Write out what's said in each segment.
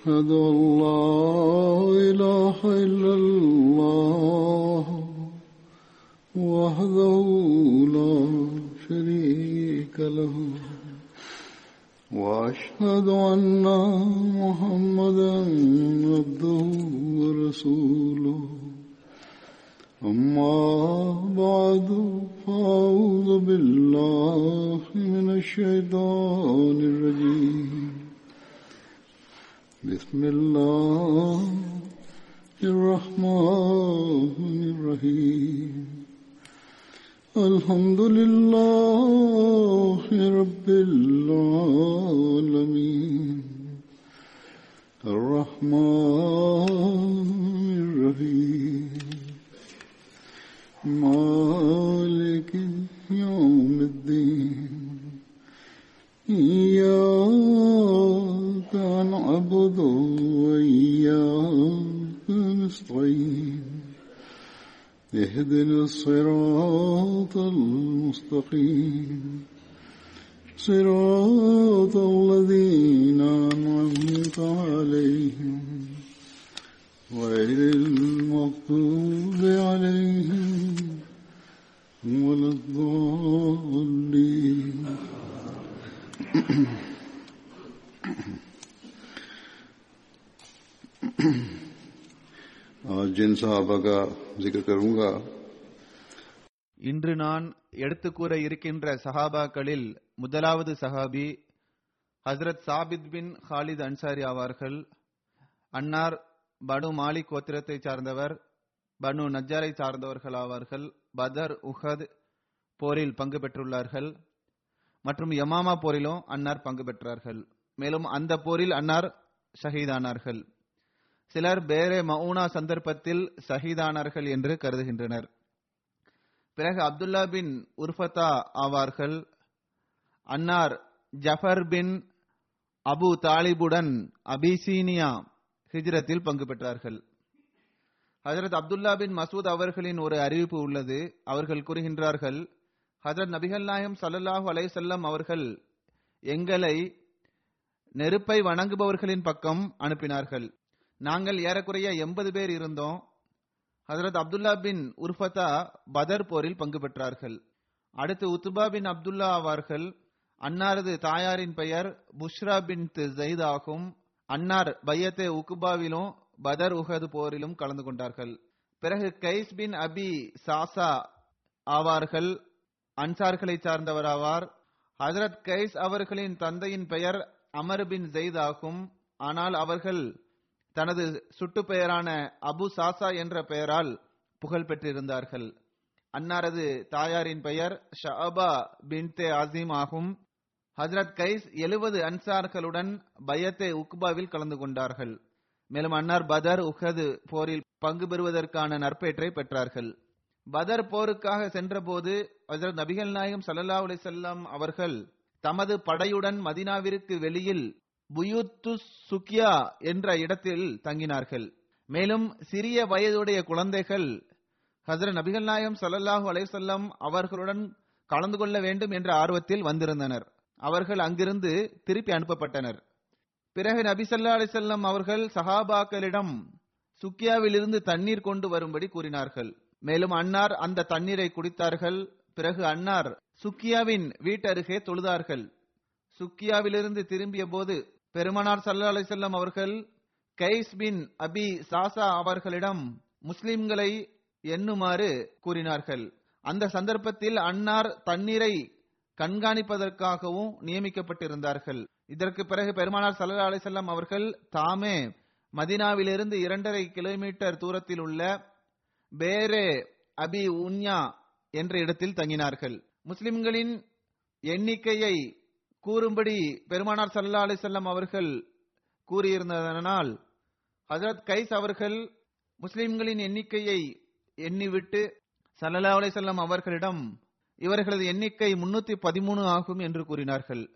أشهد أن لا இன்று நான் எடுத்துக்கூற இருக்கின்ற சஹாபாக்களில் முதலாவது சஹாபி ஹசரத் சாபித் பின் ஹாலித் அன்சாரி ஆவார்கள் அன்னார் பனு மாலிக் கோத்திரத்தை சார்ந்தவர் பனு நஜாரை சார்ந்தவர்கள் ஆவார்கள் பதர் உஹத் போரில் பங்கு பெற்றுள்ளார்கள். மற்றும் யமாமா போரிலும் அன்னார் பங்கு பெற்றார்கள். மேலும் அந்த போரில் அன்னார் ஷஹீதானார்கள். சிலர் பேரே மவுனா சந்தர்ப்பத்தில் ஷஹீதானார்கள் என்று கருதுகின்றனர். பிறகு அப்துல்லா பின் உர்ஃபத்தா ஆவார்கள். அன்னார் ஜஃபர் பின் அபு தாலிபுடன் அபிசீனியா ஹிஜ்ரத்தில் பங்கு பெற்றார்கள். ஹசரத் அப்துல்லா பின் மசூத் அவர்களின் ஒரு அறிவிப்பு உள்ளது. அவர்கள் கூறுகின்றார்கள் ஹசரத் நபிகள் நாயம் சல்லல்லாஹு அலைசல்லம் அவர்கள் எங்களை நெருப்பை வணங்குபவர்களின் பக்கம் அனுப்பினார்கள். நாங்கள் ஏறக்குறைய எண்பது பேர் இருந்தோம். ஹசரத் அப்துல்லா பின் உர்ஃபதா பதர் போரில் பங்கு பெற்றார்கள். அடுத்து உத்துபா பின் அப்துல்லா ஆவார்கள் அன்னாரது தாயாரின் பெயர் புஷ்ரா பின் ஜெயித் ஆகும். அன்னார் பையத்தே உக்குபாவிலும் பதர் உஹது போரிலும் கலந்து கொண்டார்கள். பிறகு கைஸ் பின் அபி சாசா ஆவார்கள். அன்சார்களை சார்ந்தவர் ஆவார் ஹசரத் கைஸ் அவர்களின் தந்தையின் பெயர் அமர் பின் ஜெயித் ஆகும். ஆனால் அவர்கள் தனது சுட்டு பெயரான அபு சாசா என்ற பெயரால் புகழ் பெற்றிருந்தார்கள். அன்னாரது தாயாரின் பெயர் ஷஹபா பின்தே அசீம் ஆகும். ஹஜரத் கைஸ் எழுபது அன்சார்களுடன் பயத்தே உக்பாவில் கலந்து கொண்டார்கள். மேலும் அன்னார் பதர் உஹது போரில் பங்கு பெறுவதற்கான நற்பேற்றை பெற்றார்கள். பதர் போருக்காக சென்றபோது ஹசரத் நபிகள் நாயகம் சல்லா அலிசல்லாம் அவர்கள் தமது படையுடன் மதினாவிற்கு வெளியில் புயூத்து சுக்கியா என்ற இடத்தில் தங்கினார்கள். மேலும் சிறிய வயதுடைய குழந்தைகள் ஹசர நபிகள் நாயம் சல்லல்லாஹு அலைவல்லம் அவர்களுடன் கலந்து கொள்ள வேண்டும் என்ற ஆர்வத்தில் வந்திருந்தனர். அவர்கள் அங்கிருந்து திருப்பி அனுப்பப்பட்டனர். பிறகு நபி சல்லா அலிசல்லம் அவர்கள் சஹாபாக்களிடம் சுக்கியாவிலிருந்து தண்ணீர் கொண்டு வரும்படி கூறினார்கள். மேலும் அன்னார் அந்த தண்ணீரை குடித்தார்கள். பிறகு அன்னார் சுக்கியாவின் வீட்டருகே தொழுதார்கள். சுக்கியாவிலிருந்து திரும்பிய போது பெருமனார் சல்லா அலிசல்லம் அவர்கள் கைஸ் பின் அபி சாசா அவர்களிடம் முஸ்லிம்களை எண்ணுமாறு கூறினார்கள். அந்த சந்தர்ப்பத்தில் அன்னார் தண்ணீரை கண்காணிப்பதற்காகவும் நியமிக்கப்பட்டிருந்தார்கள். இதற்கு பிறகு பெருமானார் சல்லா அலிசல்லாம் அவர்கள் தாமே மதினாவிலிருந்து இரண்டரை கிலோமீட்டர் தூரத்தில் உள்ள பேரே அபி உன்யா என்ற இடத்தில் தங்கினார்கள். முஸ்லிம்களின் எண்ணிக்கையை கூறும்படி பெருமானார் சல்லா அலிசல்லம் அவர்கள் கூறியிருந்ததனால் ஹசரத் கைஸ் அவர்கள் முஸ்லிம்களின் எண்ணிக்கையை எண்ணிவிட்டு சல்லல்லா அலிசல்லம் அவர்களிடம் இவர்களது எண்ணிக்கை முன்னூத்தி பதிமூணு ஆகும் என்று கூறினார்கள்.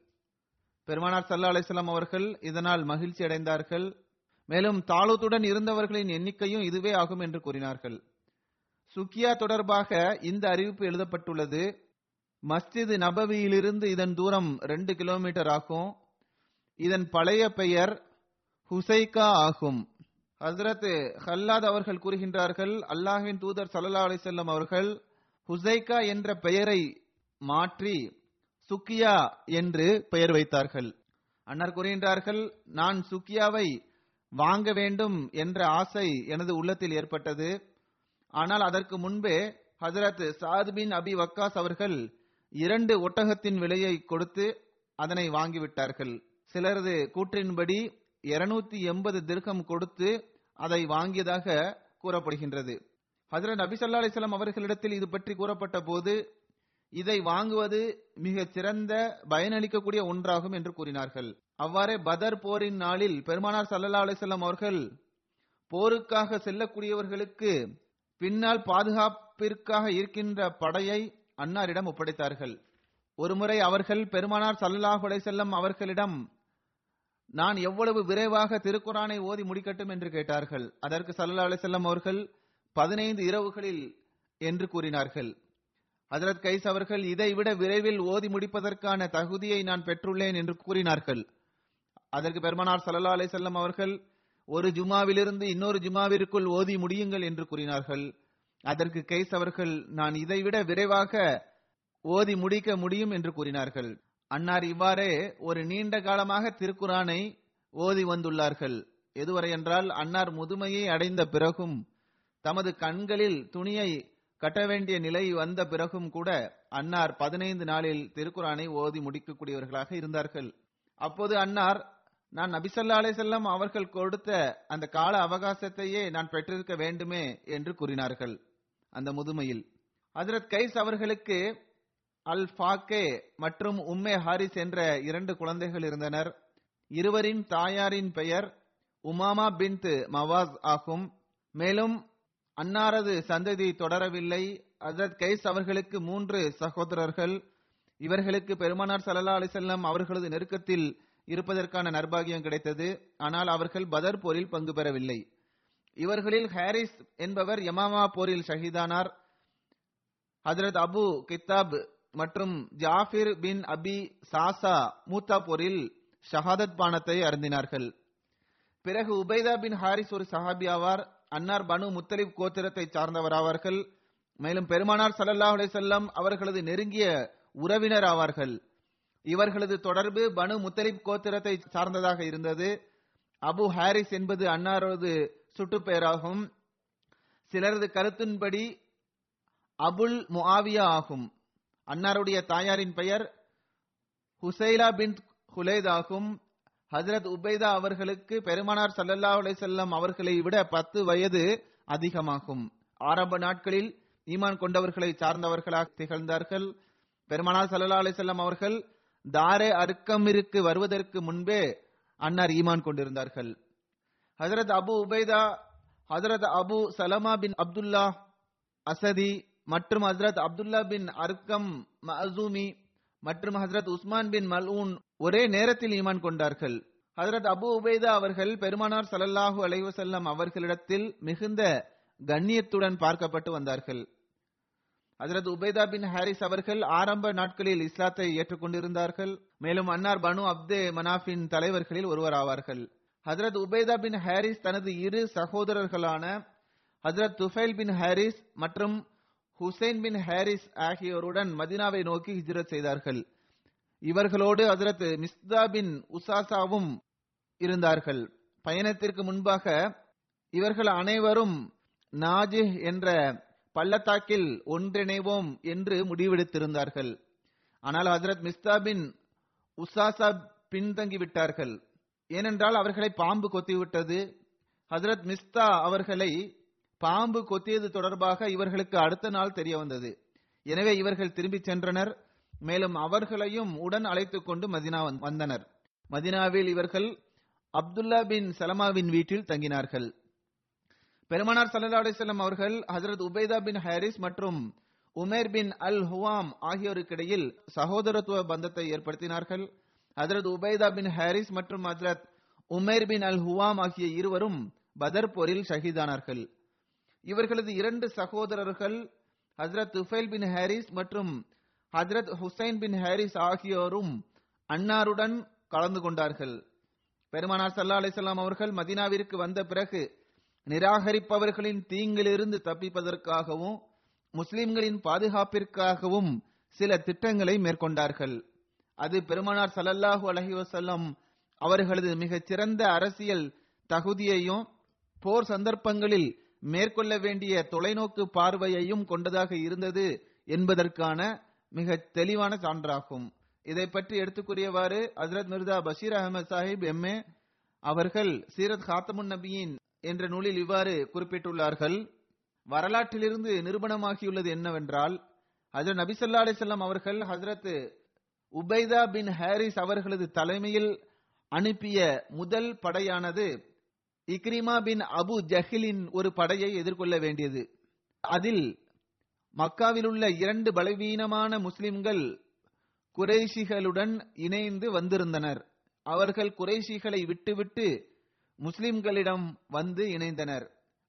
பெருமானார் சல்லா அலிசல்லாம் அவர்கள் இதனால் மகிழ்ச்சி அடைந்தார்கள். மேலும் தாளூத்துடன் இருந்தவர்களின் எண்ணிக்கையும் இதுவே ஆகும் என்று கூறினார்கள். சுக்கியா தொடர்பாக இந்த அறிவிப்பு எழுதப்பட்டுள்ளது. மஸ்ஜிது நபவியிலிருந்து இதன் தூரம் ரெண்டு கிலோமீட்டர் ஆகும். இதன் பழைய பெயர் ஹுசைகா ஆகும். ஹசரத் ஹல்லாத் அவர்கள் கூறுகின்றார்கள் அல்லாஹின் தூதர் சல்லா அலிசல்லம் அவர்கள் ஹுசைகா என்ற பெயரை மாற்றி சுக்கியா என்று பெயர் வைத்தார்கள். அன்னார் கூறுகின்றார்கள் நான் சுக்கியாவை வாங்க வேண்டும் என்ற ஆசை எனது உள்ளத்தில் ஏற்பட்டது. ஆனால் அதற்கு முன்பே ஹசரத் சாத் பின் அபி வக்காஸ் அவர்கள் இரண்டு ஒட்டகத்தின் விலையை கொடுத்து அதனை வாங்கிவிட்டார்கள். சிலரது கூற்றின்படி இருநூத்தி எண்பது திருகம் கொடுத்து அதை வாங்கியதாக கூறப்படுகின்றது. ஹசரத் நபி சல்லா அலிஸ்லாம் அவர்களிடத்தில் இது பற்றி கூறப்பட்ட போது இதை வாங்குவது மிக சிறந்த பயனளிக்கக்கூடிய ஒன்றாகும் என்று கூறினார்கள். அவ்வாறே பதர் போரின் நாளில் பெருமானார் சல்லல்லா அலிசல்லாம் அவர்கள் போருக்காக செல்லக்கூடியவர்களுக்கு பின்னால் பாதுகாப்பிற்காக இருக்கின்ற படையை அன்னாரிடம் ஒப்படைத்தார்கள். ஒருமுறை அவர்கள் பெருமானார் சல்லல்லாஹு செல்லம் அவர்களிடம் நான் எவ்வளவு விரைவாக திருக்குறானை ஓதி முடிக்கட்டும்? என்று கேட்டார்கள். அதற்கு சல்லா அலிசல்லம் அவர்கள் பதினைந்து இரவுகளில் என்று கூறினார்கள். ஹஜரத் கைஸ் அவர்கள் இதைவிட விரைவில் ஓதி முடிப்பதற்கான தகுதியை நான் பெற்றுள்ளேன் என்று கூறினார்கள். அதற்கு பெருமனார் சல்லா அலிசல்லம் அவர்கள் ஒரு ஜுமாவிலிருந்து இன்னொரு ஜுமாவிற்குள் ஓதி முடியுங்கள் என்று கூறினார்கள். அதற்கு கைஸ் அவர்கள் நான் இதைவிட விரைவாக ஓதி முடிக்க முடியும் என்று கூறினார்கள். அன்னார் இவ்வாறே ஒரு நீண்ட காலமாக திருக்குறானை ஓதி வந்துள்ளார்கள். எதுவரை என்றால் அன்னார் முதுமையை அடைந்த பிறகும் தமது கண்களில் துணியை கட்ட வேண்டிய நிலை வந்த பிறகும் கூட அன்னார் பதினைந்து நாளில் திருக்குறானை ஓதி முடிக்கக்கூடியவர்களாக இருந்தார்கள். அப்போது அன்னார் நான் நபிசல்லா அலை செல்லம் அவர்கள் கொடுத்த அந்த கால அவகாசத்தையே நான் பெற்றிருக்க வேண்டுமே என்று கூறினார்கள். அந்த முதுமையில். ஹசரத் கைஸ் அவர்களுக்கு அல் ஃபாக்கே மற்றும் உம்மே ஹாரிஸ் என்ற இரண்டு குழந்தைகள் இருந்தனர். இருவரின் தாயாரின் பெயர் உமாமா பின்த் மவாஸ் ஆகும். மேலும் அன்னாரது சந்ததி தொடரவில்லை. ஹஜரத் கைஸ் அவர்களுக்கு மூன்று சகோதரர்கள். இவர்களுக்கு பெருமானார் சல்லா அலிசல்லாம் அவர்களது நெருக்கத்தில் இருப்பதற்கான நர்பாகியம் கிடைத்தது. ஆனால் அவர்கள் பதர் போரில் பங்கு பெறவில்லை. இவர்களில் ஹாரிஸ் என்பவர் யமாமா போரில் ஷஹீதானார். ஹஜரத் அபு கித்தாப் மற்றும் ஜாஃபிர் பின் அபி சாசா மூத்தா போரில் ஷஹாதத் பானத்தை அருந்தினார்கள். பிறகு உபைதா பின் ஹாரிஸ் ஒரு சஹாபி ஆவார். அன்னார் பனு முத்தலிப் கோத்திரத்தை சார்ந்தவர் ஆவார்கள் மேலும் பெருமானார் சல்லல்லா செல்லம் அவர்களது நெருங்கிய உறவினர் ஆவார்கள். இவர்களது தொடர்பு பனு முத்தலிப் கோத்திரத்தை சார்ந்ததாக இருந்தது. அபு ஹாரிஸ் என்பது அன்னாரது சுட்டுப்பெயராகும் சிலரது கருத்தின்படி அபுல் முஆவியா ஆகும். அன்னாருடைய தாயாரின் பெயர் ஹுசைலா பின் ஹுலேத் ஆகும். ஹசரத் உபைதா அவர்களுக்கு பெருமானார் சல்லல்லா அலைஹி அவர்களை விட பத்து வயது அதிகமாகும். ஆரம்ப நாட்களில் ஈமான் கொண்டவர்களை சார்ந்தவர்களாக திகழ்ந்தார்கள். பெருமானார் சல்லல்லாஹு அலைஹி அவர்கள் தாரே அருக்கமிற்கு வருவதற்கு முன்பே அன்னார் ஈமான் கொண்டிருந்தார்கள். ஹசரத் அபு உபைதா ஹசரத் அபு சலமா பின் அப்துல்லா அசதி மற்றும் ஹசரத் அப்துல்லா பின் அர்க்கம் மசூமி மற்றும் ஹசரத் உஸ்மான் பின் மல்ஊன் ஒரே நேரத்தில் ஈமான் கொண்டார்கள். ஹசரத் அபு உபைதா அவர்கள் பெருமானார் சலல்லாஹு அலைவசல்லம் அவர்களிடத்தில் மிகுந்த கண்ணியத்துடன் பார்க்கப்பட்டு வந்தார்கள். ஹசரத் உபைதா பின் ஹாரிஸ் அவர்கள் ஆரம்ப நாட்களில் இஸ்லாத்தை ஏற்றுக்கொண்டிருந்தார்கள். மேலும் அன்னார் பனு அப்தே மனாஃபின் தலைவர்களில் ஒருவர் ஆவார்கள் ஹசரத் உபேதா பின் ஹாரிஸ் தனது இரு சகோதரர்களான ஹசரத் துஃபைல் பின் ஹாரிஸ் மற்றும் ஹுசைன் பின் ஹாரிஸ் ஆகியோருடன் மதினாவை நோக்கி ஹிஜ்ரத் செய்தார்கள். இவர்களோடு ஹசரத் மிஸ்தா பின் உசாசாவும் இருந்தார்கள். பயணத்திற்கு முன்பாக இவர்கள் அனைவரும் நாஜிஹ் என்ற பள்ளத்தாக்கில் ஒன்றிணைவோம் என்று முடிவெடுத்திருந்தார்கள். ஆனால் ஹசரத் மிஸ்தா பின் உசாசா பின்தங்கிவிட்டார்கள். ஏனென்றால் அவர்களை பாம்பு கொத்திவிட்டது. ஹசரத் மிஸ்தா அவர்களை பாம்பு கொத்தியது தொடர்பாக இவர்களுக்கு அடுத்த நாள் தெரிய வந்தது. எனவே இவர்கள் திரும்பிச் சென்றனர். மேலும் அவர்களையும் உடன் அழைத்துக் கொண்டு மதினா வந்தனர். மதினாவில் இவர்கள் அப்துல்லா பின் சலமாவின் வீட்டில் தங்கினார்கள். பெருமானார் சல்லா அலிசல்லாம் அவர்கள் ஹசரத் உபைதா பின் ஹாரிஸ் மற்றும் உமேர் பின் அல் ஹுவாம் ஆகியோருக்கிடையில் சகோதரத்துவ பந்தத்தை ஏற்படுத்தினார்கள். ஹதரத் உபைதா பின் ஹாரிஸ் மற்றும் ஹதரத் உமேர் பின் அல் ஹுவாம் ஆகிய இருவரும் பதர் போரில் ஷஹீதானார்கள். இவர்களது இரண்டு சகோதரர்கள் ஹசரத் துஃபைல் பின் ஹாரிஸ் மற்றும் ஹஜரத் ஹுசைன் பின் ஹாரிஸ் ஆகியோரும் அன்னாருடன் கலந்து கொண்டார்கள். பெருமானார் சல்லா அலிசல்லாம் அவர்கள் மதீனாவிற்கு வந்த பிறகு நிராகரிப்பவர்களின் தீங்கிலிருந்து தப்பிப்பதற்காகவும் முஸ்லிம்களின் பாதுகாப்பிற்காகவும் சில திட்டங்களை மேற்கொண்டார்கள். அது பெருமானார் சல்லல்லாஹூ அலஹி வசல்லம் அவர்களது மிகச் சிறந்த அரசியல் தகுதியையும் போர் சந்தர்ப்பங்களில் மேற்கொள்ள வேண்டிய தொலைநோக்கு பார்வையையும் கொண்டதாக இருந்தது என்பதற்கான மிக தெளிவான சான்றாகும். இதை பற்றி எடுத்துக்கூறியவாறு கூறியவாறு மிர்தா பஷீர் அகமது சாஹிப் எம்ஏ அவர்கள் சீரத் காத்தமுன் நபியின் என்ற நூலில் இவ்வாறு குறிப்பிட்டுள்ளார்கள். வரலாற்றிலிருந்து நிரூபணமாகியுள்ளது என்னவென்றால் ஹசரத் நபி ஸல்லல்லாஹு அவர்கள் ஹசரத் உபைதா பின் ஹாரிஸ் அவர்களது தலைமையில் அனுப்பிய முதல் படையானது இக்ரிமா பின் அபு ஜஹிலின் ஒரு படையை எதிர்கொள்ள வேண்டியது. அதில் மக்காவில் உள்ள இரண்டு பலவீனமான முஸ்லிம்கள் குறைஷிகளுடன் இணைந்து வந்திருந்தனர். அவர்கள் குறைஷிகளை விட்டுவிட்டு முஸ்லிம்களிடம் வந்து இணைந்தனர்.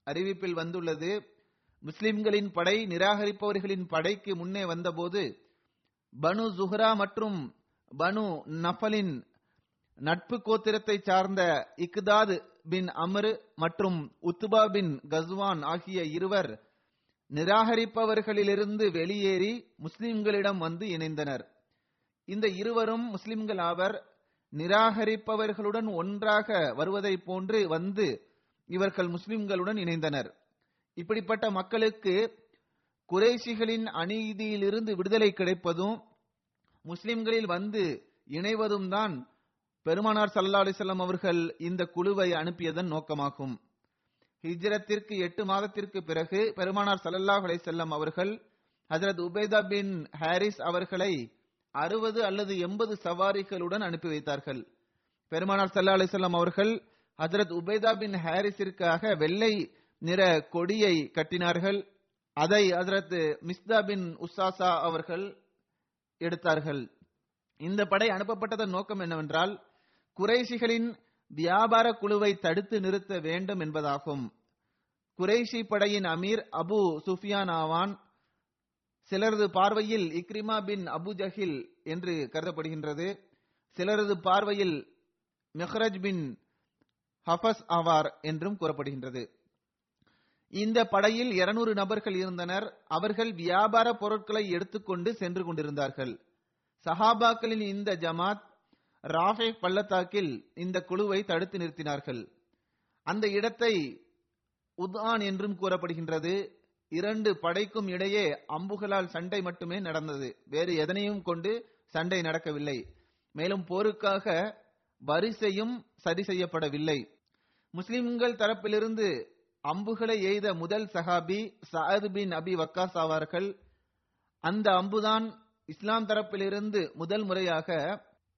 அறிவிப்பில் வந்துள்ளது முஸ்லிம்களின் படை நிராகரிப்பவர்களின் படைக்கு முன்னே வந்தபோது பனு ஜுஹ்ரா மற்றும் பனு நஃபலின் நட்பு கோத்திரத்தை சார்ந்த இக்தாத் பின் அமரு மற்றும் உத்துபா பின் கஸ்வான் ஆகிய இருவர் நிராகரிப்பவர்களிலிருந்து வெளியேறி முஸ்லிம்களிடம் வந்து இணைந்தனர். இந்த இருவரும் முஸ்லிம்கள் ஆவர் நிராகரிப்பவர்களுடன் ஒன்றாக வருவதைப் போன்று வந்து இவர்கள் முஸ்லிம்களுடன் இணைந்தனர். இப்படிப்பட்ட மக்களுக்கு குறைசிகளின் அநீதியிலிருந்து விடுதலை கிடைப்பதும் முஸ்லிம்களில் வந்து இணைவதும் தான் பெருமானார் சல்லா அலிசல்லாம் அவர்கள் இந்த குழுவை அனுப்பியதன் நோக்கமாகும். ஹிஜ்ரத்திற்கு எட்டு மாதத்திற்கு பிறகு பெருமானார் சல்லல்லாஹ் அலிசல்லாம் அவர்கள் ஹசரத் உபேதா பின் ஹாரிஸ் அவர்களை அறுபது அல்லது எண்பது சவாரிகளுடன் அனுப்பி வைத்தார்கள். பெருமானார் சல்லா அலிசல்லாம் அவர்கள் ஹசரத் உபேதா பின் ஹாரிஸிற்காக வெள்ளை நிற கொடியை கட்டினார்கள். அதை அதரத்து மிஸ்தா பின் உசாசா அவர்கள் எடுத்தார்கள். இந்த படை அனுப்பப்பட்டதன் நோக்கம் என்னவென்றால் குறைசிகளின் வியாபார குழுவை தடுத்து நிறுத்த வேண்டும் என்பதாகும். குறைஷி படையின் அமீர் அபு சுஃபியான் ஆவான் சிலரது பார்வையில் இக்ரிமா பின் அபு ஜஹில் என்று கருதப்படுகின்றது. சிலரது பார்வையில் மெஹ்ரஜ் பின் ஹஃபஸ் ஆவார் என்றும் கூறப்படுகின்றது. இந்த படையில் இருநூறு நபர்கள் இருந்தனர். அவர்கள் வியாபார பொருட்களை எடுத்துக்கொண்டு சென்று கொண்டிருந்தார்கள். சஹாபாக்களின் இந்த ஜமாத் ராஃபே பள்ளத்தாக்கில் இந்த குழுவை தடுத்து நிறுத்தினார்கள். அந்த இடத்தை உத்ஆன் என்றும் கூறப்படுகின்றது. இரண்டு படைக்கும் இடையே அம்புகளால் சண்டை மட்டுமே நடந்தது. வேறு எதனையும் கொண்டு சண்டை நடக்கவில்லை. மேலும் போருக்காக வரிசையும் சரி செய்யப்படவில்லை. முஸ்லிம்கள் தரப்பிலிருந்து அம்புகளை எய்த முதல் சஹாபி சஅத் பின் அபி வக்காஸ் ஆவார்கள். அந்த அம்புதான் இஸ்லாம் தரப்பிலிருந்து முதல் முறையாக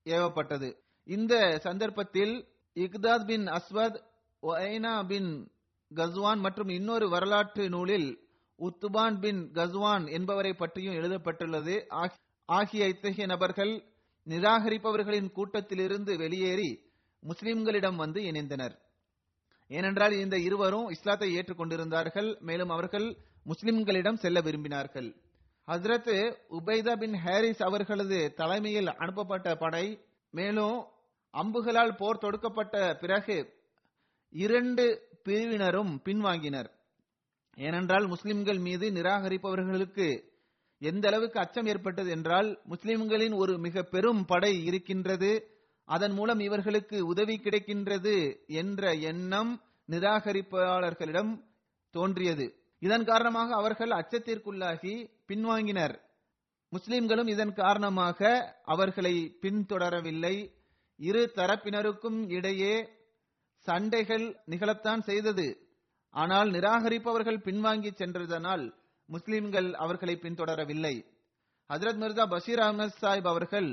ஏவப்பட்டது. இந்த சந்தர்ப்பத்தில் இக்தாத் பின் அஸ்வத் ஒய்னா பின் கஸ்வான் மற்றும் இன்னொரு வரலாற்று நூலில் உத்துபான் பின் கஸ்வான் என்பவரை பற்றியும் எழுதப்பட்டுள்ளது. ஆகிய இத்தகைய நபர்கள் நிராகரிப்பவர்களின் கூட்டத்திலிருந்து வெளியேறி முஸ்லிம்களிடம் வந்து இணைந்தனர். ஏனென்றால் இந்த இருவரும் இஸ்லாத்தை ஏற்றுக்கொண்டிருந்தார்கள் மேலும் அவர்கள் முஸ்லிம்களிடம் செல்ல விரும்பினார்கள். ஹசரத் உபைதா பின் ஹாரிஸ் அவர்களது தலைமையில் அனுப்பப்பட்ட படை மேலும் அம்புகளால் போர் தொடுக்கப்பட்ட பிறகு இரண்டு பிரிவினரும் பின்வாங்கினர். ஏனென்றால் முஸ்லிம்கள் மீது நிராகரிப்பவர்களுக்கு எந்த அளவுக்கு அச்சம் ஏற்பட்டது என்றால் முஸ்லிம்களின் ஒரு மிக பெரும் படை இருக்கின்றது. அதன் மூலம் இவர்களுக்கு உதவி கிடைக்கின்றது என்ற எண்ணம் நிராகரிப்பாளர்களிடம் தோன்றியது. இதன் காரணமாக அவர்கள் அச்சத்திற்குள்ளாகி பின்வாங்கினர். முஸ்லிம்களும் இதன் காரணமாக அவர்களை பின்தொடரவில்லை. இரு தரப்பினருக்கும் இடையே சண்டைகள் நிகழத்தான் செய்தது. ஆனால் நிராகரிப்பவர்கள் பின்வாங்கி சென்றதனால் முஸ்லிம்கள் அவர்களை பின்தொடரவில்லை. ஹஜரத் மிர்சா பஷீர் அஹமத் சாஹிப் அவர்கள்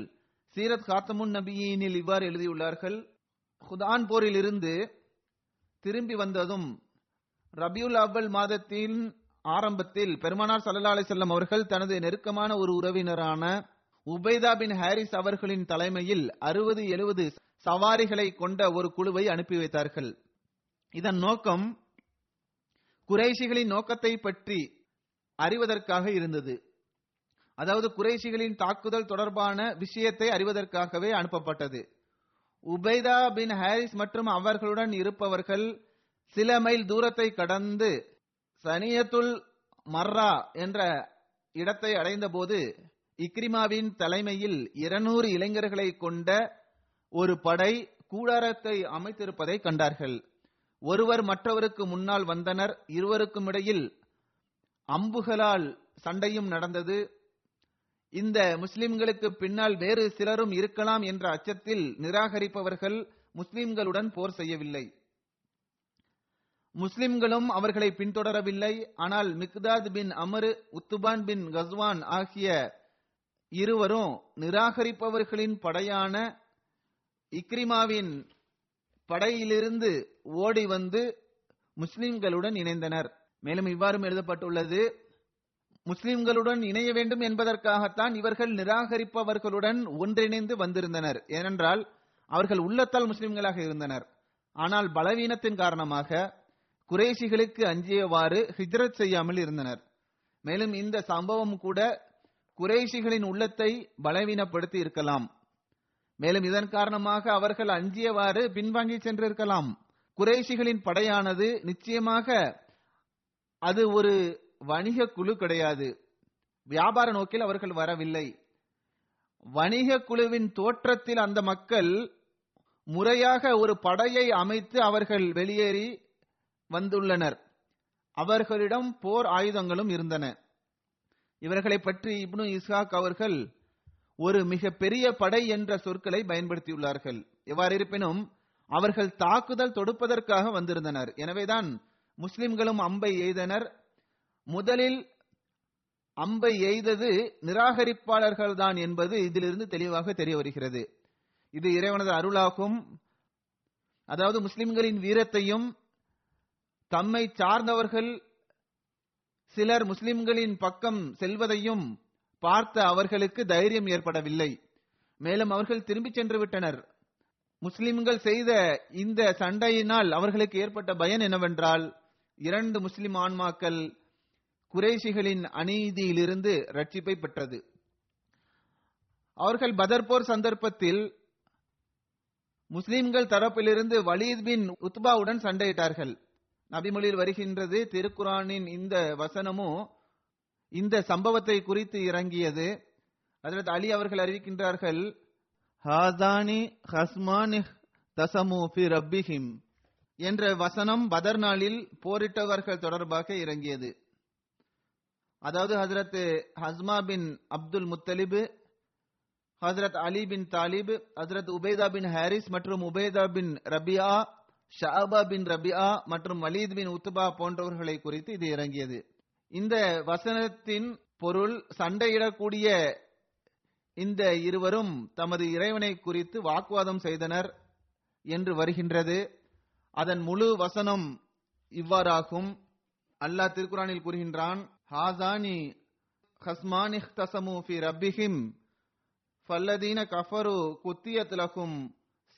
சீரத் காத்தமுன் நபியினில் இவ்வாறு எழுதியுள்ளார்கள் ஹுதான் போரில் இருந்து திரும்பி வந்ததும் ரபியுல் அவ்வல் மாதத்தின் ஆரம்பத்தில் பெருமானார் சல்லா அலிசல்லம் அவர்கள் தனது நெருக்கமான ஒரு உறவினரான உபைதா பின் ஹாரிஸ் அவர்களின் தலைமையில் அறுபது எழுபது சவாரிகளை கொண்ட ஒரு குழுவை அனுப்பி வைத்தார்கள். இதன் நோக்கம் குறைஷிகளின் நோக்கத்தை பற்றி அறிவதற்காக இருந்தது. அதாவது குறைஷிகளின் தாக்குதல் தொடர்பான விஷயத்தை அறிவதற்காகவே அனுப்பப்பட்டது. உபைதா பின் ஹாரிஸ் மற்றும் அவர்களுடன் இருப்பவர்கள் சில மைல் தூரத்தை கடந்து சனியத்துல் மர்ரா என்ற இடத்தை அடைந்தபோது இக்ரிமாவின் தலைமையில் இருநூறு இளைஞர்களை கொண்ட ஒரு படை கூடாரத்தை அமைத்திருப்பதை கண்டார்கள். ஒருவர் மற்றவருக்கு முன்னால் வந்தனர். இருவருக்கும் இடையில் அம்புகளால் சண்டையும் நடந்தது. இந்த முஸ்லிம்களுக்கு பின்னால் வேறு சிலரும் இருக்கலாம் என்ற அச்சத்தில் நிராகரிப்பவர்கள் முஸ்லிம்களுடன் போர் செய்யவில்லை. முஸ்லிம்களும் அவர்களை பின்தொடரவில்லை. ஆனால் மிக்தாத் பின் அமரு உத்துபான் பின் கஸ்வான் ஆகிய இருவரும் நிராகரிப்பவர்களின் படையான இக்ரிமாவின் படையிலிருந்து ஓடி வந்து முஸ்லிம்களுடன் இணைந்தனர். மேலும் இவ்வாறும் எழுதப்பட்டுள்ளது முஸ்லிம்களுடன் இணைய வேண்டும் என்பதற்காகத்தான் இவர்கள் நிராகரிப்பவர்களுடன் ஒன்றிணைந்து வந்திருந்தனர். ஏனென்றால் அவர்கள் உள்ளத்தால் முஸ்லிம்களாக இருந்தனர். ஆனால் பலவீனத்தின் காரணமாக குறைஷிகளுக்கு அஞ்சியவாறு ஹிஜ்ரத் செய்யாமல் இருந்தனர். மேலும் இந்த சம்பவம் கூட குறைஷிகளின் உள்ளத்தை பலவீனப்படுத்தி இருக்கலாம். மேலும் இதன் காரணமாக அவர்கள் அஞ்சியவாறு பின்வாங்கி சென்றிருக்கலாம். குறைசிகளின் படையானது நிச்சயமாக அது ஒரு வணிக குழு கிடையாது. வியாபார நோக்கில் அவர்கள் வரவில்லை. வணிக குழுவின் தோற்றத்தில் அந்த மக்கள் முறையாக ஒரு படையை அமைத்து அவர்கள் வெளியேறி வந்துள்ளனர். அவர்களிடம் போர் ஆயுதங்களும் இருந்தன. இவர்களை பற்றி இப்னு இஸ்ஹாக் அவர்கள் ஒரு மிக பெரிய படை என்ற சொற்களை பயன்படுத்தியுள்ளார்கள். எவ்வாறு இருப்பினும் அவர்கள் தாக்குதல் தொடுப்பதற்காக வந்திருந்தனர். எனவேதான் முஸ்லிம்களும் அம்பை எய்தனர் முதலில் அம்பை எய்தது நிராகரிப்பாளர்கள் தான் என்பது இதிலிருந்து தெளிவாக தெரிய வருகிறது. இது இறைவனது அருளாகும். அதாவது முஸ்லிம்களின் வீரத்தையும் தம்மை சார்ந்தவர்கள் சிலர் முஸ்லிம்களின் பக்கம் செல்வதையும் பார்த்த அவர்களுக்கு தைரியம் ஏற்படவில்லை. மேலும் அவர்கள் திரும்பிச் சென்று விட்டனர். முஸ்லிம்கள் செய்த இந்த சண்டையினால் அவர்களுக்கு ஏற்பட்ட பயன் என்னவென்றால் இரண்டு முஸ்லிம் ஆன்மாக்கள் குறைஷிகளின் அநீதியிலிருந்து ரட்சிப்பை பெற்றது. அவர்கள் பதர் போர் சந்தர்ப்பத்தில் முஸ்லிம்கள் தரப்பிலிருந்து வலீத் பின் உத்பாவுடன் சண்டையிட்டார்கள். நபிமொழியில் வருகின்றது திருக்குரானின் இந்த வசனமும் இந்த சம்பவத்தை குறித்து இறங்கியது. அதில் அலி அவர்கள் அறிவிக்கின்றார்கள் ஹாதானி ஹஸ்மானி தசமு ரப்பிஹிம் என்ற வசனம் பதர் நாளில் போரிட்டவர்கள் தொடர்பாக இறங்கியது. அதாவது ஹசரத் ஹஸ்மா பின் அப்துல் முத்தலிபு ஹசரத் அலி பின் தாலிப் ஹசரத் உபேதா பின் ஹாரிஸ் மற்றும் உபேதா பின் ரபியா ஷாபா பின் ரபியா மற்றும் வலீத் பின் உத்துபா போன்றவர்களை குறித்து இது இறங்கியது. இந்த வசனத்தின் பொருள் சண்டையிடக்கூடிய இந்த இருவரும் தமது இறைவனை குறித்து வாக்குவாதம் செய்தனர் என்று வருகின்றது. அதன் முழு வசனம் இவ்வாறாகும். அல்லாஹ் திருக்குறானில் கூறுகின்றான் ஹாசானி ஹஸ்மான் இஹ்தசமு ஃபி ரப்பிஹிம் ஃபல்லதீன கஃபரு குத்தியத் லகும்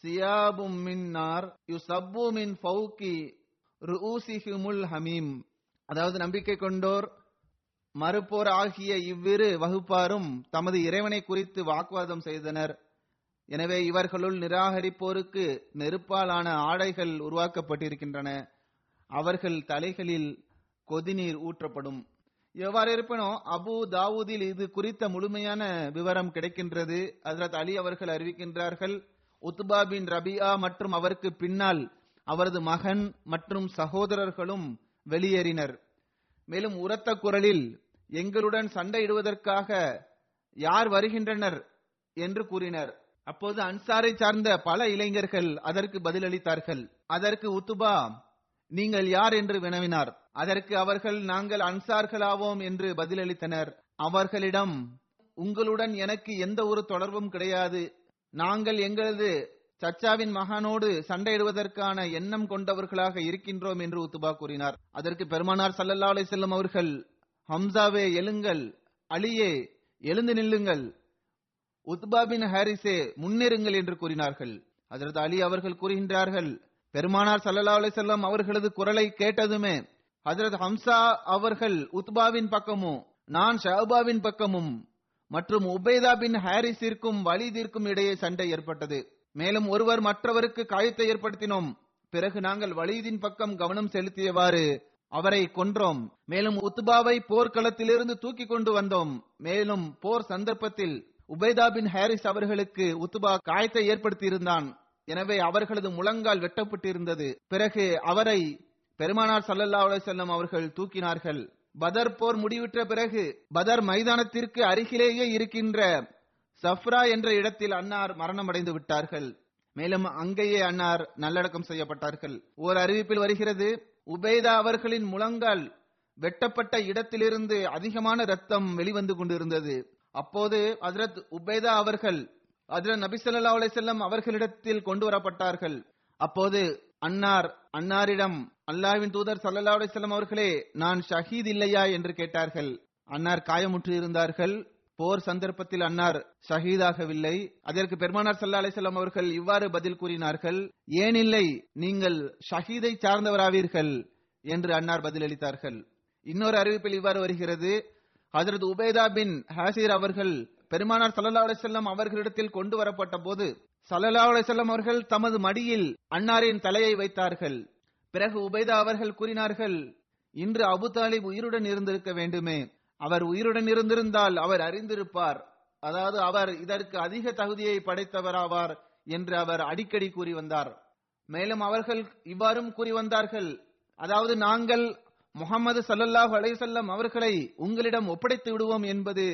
சியாபும் மின் நார் யுசப்பு மின் ஃபௌகி ருஊசிஹிமுல் ஹமீம். அதாவது நம்பிக்கை கொண்டோர் மறுப்போர் ஆகிய இவ்விரு வகுப்பாரும் தமது இறைவனை குறித்து வாக்குவாதம் செய்தனர். எனவே இவர்களுள் நிராகரிப்போருக்கு நெருப்பாலான ஆடைகள் உருவாக்கப்பட்டிருக்கின்றன. அவர்கள் தலைகளில் கொதிநீர் ஊற்றப்படும். எவ்வாறு இருப்பினும் அபு தாவூதில் இது குறித்த முழுமையான விவரம் கிடைக்கின்றது. ஹசரத் அலி அவர்கள் அறிவிக்கின்றார்கள் உத்பா பின் ரபியா மற்றும் அவருக்கு பின்னால் அவரது மகன் மற்றும் சகோதரர்களும் வெளியேறினர். மேலும் உரத்த குரலில் எங்களுடன் சண்டையிடுவதற்காக யார் வருகின்றனர்? என்று கூறினர். அப்போது அன்சாரை சார்ந்த பல இளைஞர்கள் அதற்கு பதிலளித்தார்கள். அதற்கு உத்துபா நீங்கள் யார்? என்று வினவினார். அதற்கு அவர்கள் நாங்கள் அன்சார்களாவோம் என்று பதிலளித்தனர். அவர்களிடம் உங்களுடன் எனக்கு எந்த ஒரு தொடர்பும் கிடையாது. நாங்கள் எங்களது சச்சாவின் மகனோடு சண்டையிடுவதற்கான எண்ணம் கொண்டவர்களாக இருக்கின்றோம் என்று உத்துபா கூறினார். அதற்கு பெருமானார் சல்லல்லா அலை அவர்கள் ஹம்சாவே எழுங்கள். அலியே எழுந்து நில்லுங்கள். உத்பா பின் ஹாரிஸே முன்னேறுங்கள் என்று கூறினார்கள். அதற்கு அலி அவர்கள் கூறுகின்றார்கள் பெருமானார் சல்லல்லா அலை செல்லம் அவர்களது குரலை கேட்டதுமே ஹசரத் ஹம்சா அவர்கள் உத்பாவின் பக்கமும் நான் ஷஹபாவின் பக்கமும் மற்றும் உபேதா பின் ஹாரிஸிற்கும் வலிதிற்கும் இடையே சண்டை ஏற்பட்டது. மேலும் ஒருவர் மற்றவருக்கு காயத்தை ஏற்படுத்தினோம். பிறகு நாங்கள் வலீதின் பக்கம் கவனம் செலுத்தியவாறு அவரை கொன்றோம். மேலும் உத்பாவை போர்க்களத்திலிருந்து தூக்கி கொண்டு வந்தோம். மேலும் போர் சந்தர்ப்பத்தில் உபேதா பின் ஹாரிஸ் அவர்களுக்கு உத்துபா காயத்தை ஏற்படுத்தியிருந்தான். எனவே அவர்களது முழங்கால் வெட்டப்பட்டிருந்தது. பிறகு அவரை பெருமானார் சல்லல்லா செல்லம் அவர்கள் தூக்கினார்கள். பதர் போர் முடிவுற்ற பிறகு பதர் மைதானத்திற்கு அருகிலேயே இருக்கின்ற சஃப்ரா என்ற இடத்தில் அன்னார் மரணமடைந்து விட்டார்கள். மேலும் அங்கேயே அன்னார் நல்லடக்கம் செய்யப்பட்டார்கள். ஓர் அறிவிப்பில் வருகிறது உபேதா அவர்களின் முழங்கால் வெட்டப்பட்ட இடத்திலிருந்து அதிகமான ரத்தம் வெளிவந்து கொண்டிருந்தது. அப்போது ஹஜரத் உபேதா அவர்கள் அதிரத் நபி ஸல்லல்லாஹு அலைஹி அவர்களிடத்தில் கொண்டு வரப்பட்டார்கள். அப்போது அன்னார் அன்னாரிடம் அல்லாவின் தூதர் ஸல்லல்லாஹு அலைஹி அவர்களே நான் ஷஹீத் இல்லையா என்று கேட்டார்கள். அன்னார் காயமுற்று இருந்தார்கள். போர் சந்தர்ப்பத்தில் அன்னார் ஷஹீதாகவில்லை. அதற்கு பெருமானார் சல்லா அலிசல்லாம் அவர்கள் இவ்வாறு பதில் கூறினார்கள். ஏனில்லை நீங்கள் ஷஹீதை சார்ந்தவராவீர்கள் என்று அன்னார் பதிலளித்தார்கள் இன்னொரு அறிவிப்பில் இவ்வாறு வருகிறது. ஹசரத் உபேதா பின் ஹாசிர் அவர்கள் பெருமானார் சல்லா அலிசல்லாம் அவர்களிடத்தில் கொண்டு வரப்பட்ட போது சல்லா அலிசல்லாம் அவர்கள் தமது மடியில் அன்னாரின் தலையை வைத்தார்கள். பிறகு உபைதா அவர்கள் கூறினார்கள் இன்று அபு தாலிப் உயிருடன் இருந்திருக்க வேண்டுமே. அவர் உயிருடன் இருந்திருந்தால் அவர் அறிந்திருப்பார். அதாவது அவர் இதற்கு அதிக தகுதியை படைத்தவராவார் என்று அவர் அடிக்கடி கூறி வந்தார். மேலும் அவர்கள் இவ்வாறும் கூறி வந்தார்கள் அதாவது நாங்கள் முகமது சல்லல்லாஹ் அலைசல்லம் அவர்களை உங்களிடம் ஒப்படைத்து விடுவோம் என்பது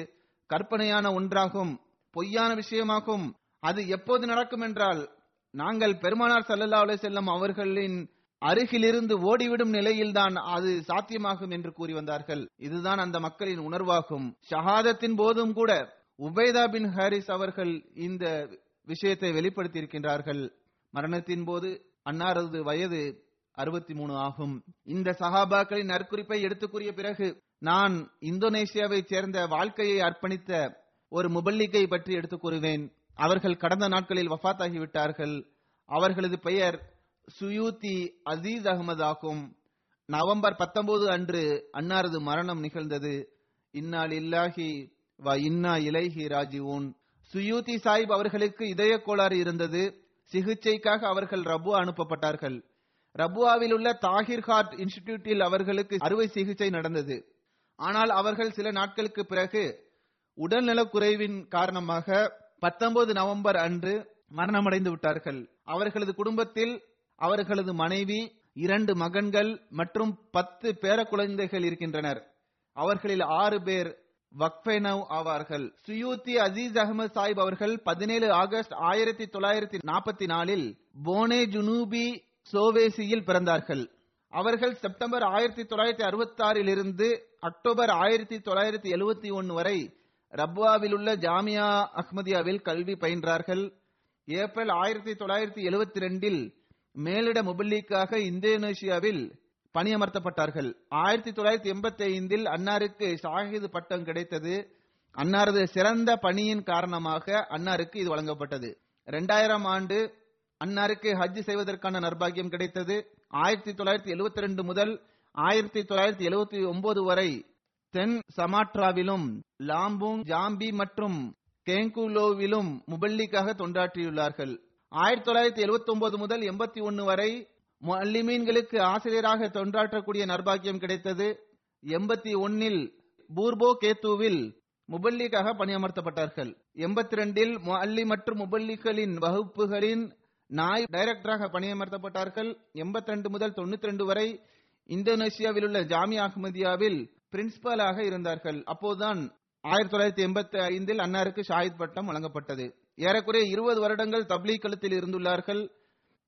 கற்பனையான ஒன்றாகும் பொய்யான விஷயமாகும். அது எப்போது நடக்கும் என்றால் நாங்கள் பெருமானார் சல்லல்லா அலைசல்லம் அவர்களின் அருகிலிருந்து ஓடிவிடும் நிலையில்தான் அது சாத்தியமாகும் என்று கூறி வந்தார்கள். இதுதான் அந்த மக்களின் உணர்வாகும். ஷஹாதத்தின் போதும் கூட உபேதா பின் ஹாரிஸ் அவர்கள் இந்த விஷயத்தை வெளிப்படுத்தியிருக்கின்றார்கள். மரணத்தின் போது அன்னாரது வயது அறுபத்தி மூணு ஆகும். இந்த சஹாபாக்களின் நற்குறிப்பை எடுத்து கூறிய பிறகு நான் இந்தோனேசியாவை சேர்ந்த வாழ்க்கையை அர்ப்பணித்த ஒரு முபல்லிகை பற்றி எடுத்துக் கூறுவேன். அவர்கள் கடந்த நாட்களில் வஃத்தாகிவிட்டார்கள். அவர்களது பெயர் சுயூத்தி அசீஸ் அகமது ஆகும். நவம்பர் பத்தொன்பது அன்று அன்னாரது மரணம் நிகழ்ந்தது. இன்னால் இல்லாஹி வ இன்னா இலைஹி ராஜிவோன் சுயூத்தி சாஹிப் அவர்களுக்கு இதய கோளாறு இருந்தது. சிகிச்சைக்காக அவர்கள் ரபுவா அனுப்பப்பட்டார்கள். ரபுவாவில் உள்ள தாகிர் ஹார்ட் இன்ஸ்டிடியூட்டில் அவர்களுக்கு அறுவை சிகிச்சை நடந்தது. ஆனால் அவர்கள் சில நாட்களுக்கு பிறகு உடல்நலக் குறைவின் காரணமாக பத்தொன்பது நவம்பர் அன்று மரணமடைந்து விட்டார்கள். அவர்களது குடும்பத்தில் அவர்களது மனைவி இரண்டு மகன்கள் மற்றும் பத்து பேர குழந்தைகள் இருக்கின்றனர். அவர்களில் ஆறு பேர் வக்ஃபேனவ் ஆவார்கள். சுயூத்தி அசீஸ் அகமது சாஹிப் அவர்கள் பதினேழு ஆகஸ்ட் ஆயிரத்தி தொள்ளாயிரத்தி நாற்பத்தி நாலில் போனே ஜுனூபி சோவேசியில் பிறந்தார்கள். அவர்கள் செப்டம்பர் ஆயிரத்தி தொள்ளாயிரத்தி அறுபத்தி ஆறில் இருந்து அக்டோபர் ஆயிரத்தி தொள்ளாயிரத்தி எழுபத்தி ஒன்னு வரை ரப்வாவில் உள்ள ஜாமியா அஹ்மதியாவில் கல்வி பயின்றார்கள். ஏப்ரல் ஆயிரத்தி தொள்ளாயிரத்தி எழுபத்தி ரெண்டில் மேலிட முபல்லிக்காக இந்தோனேஷியாவில் பணியமர்த்தப்பட்டார்கள். ஆயிரத்தி தொள்ளாயிரத்தி எண்பத்தி ஐந்தில் அன்னாருக்கு ஷாஹிது பட்டம் கிடைத்தது. அன்னாரது சிறந்த பணியின் காரணமாக அன்னாருக்கு இது வழங்கப்பட்டது. இரண்டாயிரம் ஆண்டு அன்னாருக்கு ஹஜ் செய்வதற்கான நர்பாகியம் கிடைத்தது. ஆயிரத்தி தொள்ளாயிரத்தி எழுபத்தி ரெண்டு முதல் ஆயிரத்தி தொள்ளாயிரத்தி எழுபத்தி ஒன்பது வரை தென் சமாட்ராவிலும் லாம்பூங் ஜாம்பி மற்றும் கேங்குலோவிலும் முபல்லிக்காக தொண்டாற்றியுள்ளார்கள். ஆயிரத்தி தொள்ளாயிரத்தி எழுபத்தி ஒன்பது முதல் எண்பத்தி ஒன்னு வரை முல்லிமீன்களுக்கு ஆசிரியராக தொண்டாற்றக்கூடிய நர்பாகியம் கிடைத்தது. எண்பத்தி ஒன்னில் பூர்போ கேத்துவில் முபல்லிக்காக பணியமர்த்தப்பட்டார்கள். எண்பத்தி ரெண்டில் முஅல்லி மற்றும் முபல்லிகளின் வகுப்புகளின் நாய் டைரக்டராக பணியமர்த்தப்பட்டார்கள். எண்பத்தி ரெண்டு முதல் தொண்ணூத்தி ரெண்டு வரை இந்தோனேஷியாவில் உள்ள ஜாமி அஹ்மதியாவில் பிரின்சிபலாக இருந்தார்கள். அப்போதுதான் ஆயிரத்தி தொள்ளாயிரத்தி எண்பத்தி ஐந்தில் அன்னாருக்கு ஷாஹித் பட்டம் வழங்கப்பட்டது. ஏறக்குறைய இருபது வருடங்கள் தப்லீக் கழுத்தில் இருந்துள்ளார்கள்.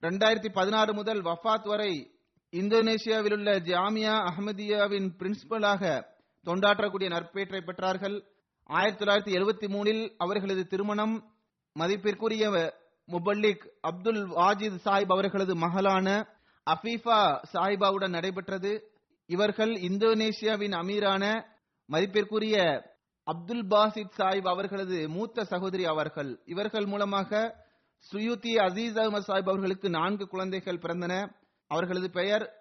இரண்டாயிரத்தி பதினாறு முதல் வஃபாத் வரை இந்தோனேஷியாவில் உள்ள ஜாமியா அஹமதியாவின் பிரின்சிபலாக தொண்டாற்றக்கூடிய நற்பேற்றை பெற்றார்கள். ஆயிரத்தி தொள்ளாயிரத்தி எழுபத்தி மூணில் அவர்களது திருமணம் மதிப்பிற்குரிய முபல்லிக் அப்துல் வாஜித் சாஹிப் அவர்களது மகளான அஃபீஃபா சாஹிபாவுடன் நடைபெற்றது. இவர்கள் இந்தோனேஷியாவின் அமீரான மதிப்பிற்குரிய அப்துல் பாசித் சாஹிப் அவர்களது மூத்த சகோதரி அவர்கள். இவர்கள் மூலமாக சுயூத்தி அசீஸ் அகமது சாஹிப் அவர்களுக்கு நான்கு குழந்தைகள் பிறந்தன. அவர்களது பெயர்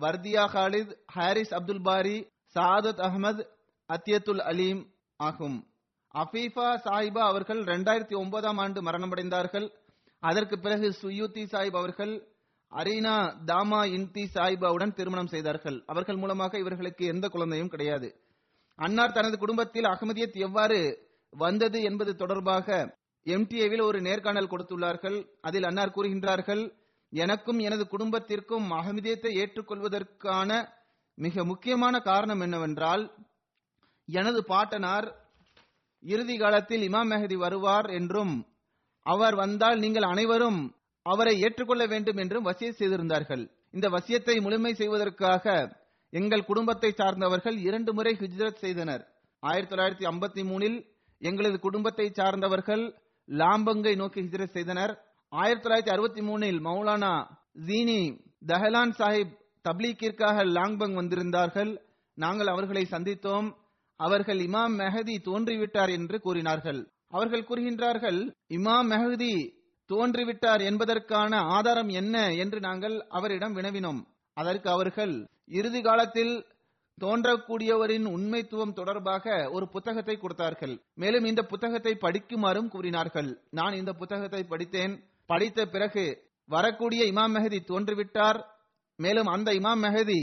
வர்தியா ஹாலித் ஹாரிஸ் அப்துல் பாரி சாதத் அகமது அத்தியத்துல் அலீம் ஆகும். அஃபீஃபா சாஹிபா அவர்கள் இரண்டாயிரத்தி ஒன்பதாம் ஆண்டு மரணமடைந்தார்கள். அதற்கு பிறகு சுயூத்தி சாஹிப் அவர்கள் அரீனா தாமா இன்தி சாய்பாவுடன் திருமணம் செய்தார்கள். அவர்கள் மூலமாக இவர்களுக்கு எந்த குழந்தையும் கிடையாது. அன்னார் தனது குடும்பத்தில் அகமதியத் எவ்வாறு வந்தது என்பது தொடர்பாக எம்டிஏவில் ஒரு நேர்காணல் கொடுத்துள்ளார்கள். அதில் அன்னார் கூறுகின்றார்கள் எனக்கும் எனது குடும்பத்திற்கும் அகமதியத்தை ஏற்றுக்கொள்வதற்கான மிக முக்கியமான காரணம் என்னவென்றால் எனது பாட்டனார் இறுதி காலத்தில் இமாம் மெஹதி வருவார் என்றும் அவர் வந்தால் நீங்கள் அனைவரும் அவரை ஏற்றுக்கொள்ள வேண்டும் என்றும் வசிய செய்திருந்தார்கள். இந்த வசியத்தை முழுமை செய்வதற்காக எங்கள் குடும்பத்தை சார்ந்தவர்கள் இரண்டு முறை ஹிஜ்ரத் செய்தனர். ஆயிரத்தி தொள்ளாயிரத்தி ஐம்பத்தி மூணில் எங்களது குடும்பத்தை சார்ந்தவர்கள் லாம்பங்கை நோக்கி ஹிஜ்ரத் செய்தனர். ஆயிரத்தி தொள்ளாயிரத்தி அறுபத்தி மூணில் மௌலானா ஜீனி தஹலான் சாஹிப் தப்லீக்கிற்காக லாங்பங் வந்திருந்தார்கள். நாங்கள் அவர்களை சந்தித்தோம். அவர்கள் இமாம் மெஹதி தோன்றிவிட்டார் என்று கூறினார்கள். அவர்கள் கூறுகின்றார்கள் இமாம் மெஹதி தோன்றிவிட்டார் என்பதற்கான ஆதாரம் என்ன என்று நாங்கள் அவரிடம் வினவினோம். அதற்கு அவர்கள் இறுதி காலத்தில் தோன்றக்கூடியவரின் உண்மைத்துவம் தொடர்பாக ஒரு புத்தகத்தை கொடுத்தார்கள். மேலும் இந்த புத்தகத்தை படிக்குமாறும் கூறினார்கள். நான் இந்த புத்தகத்தை படித்தேன். படித்த பிறகு வரக்கூடிய இமாம் மெஹதி தோன்றிவிட்டார். மேலும் அந்த இமாம் மெஹதி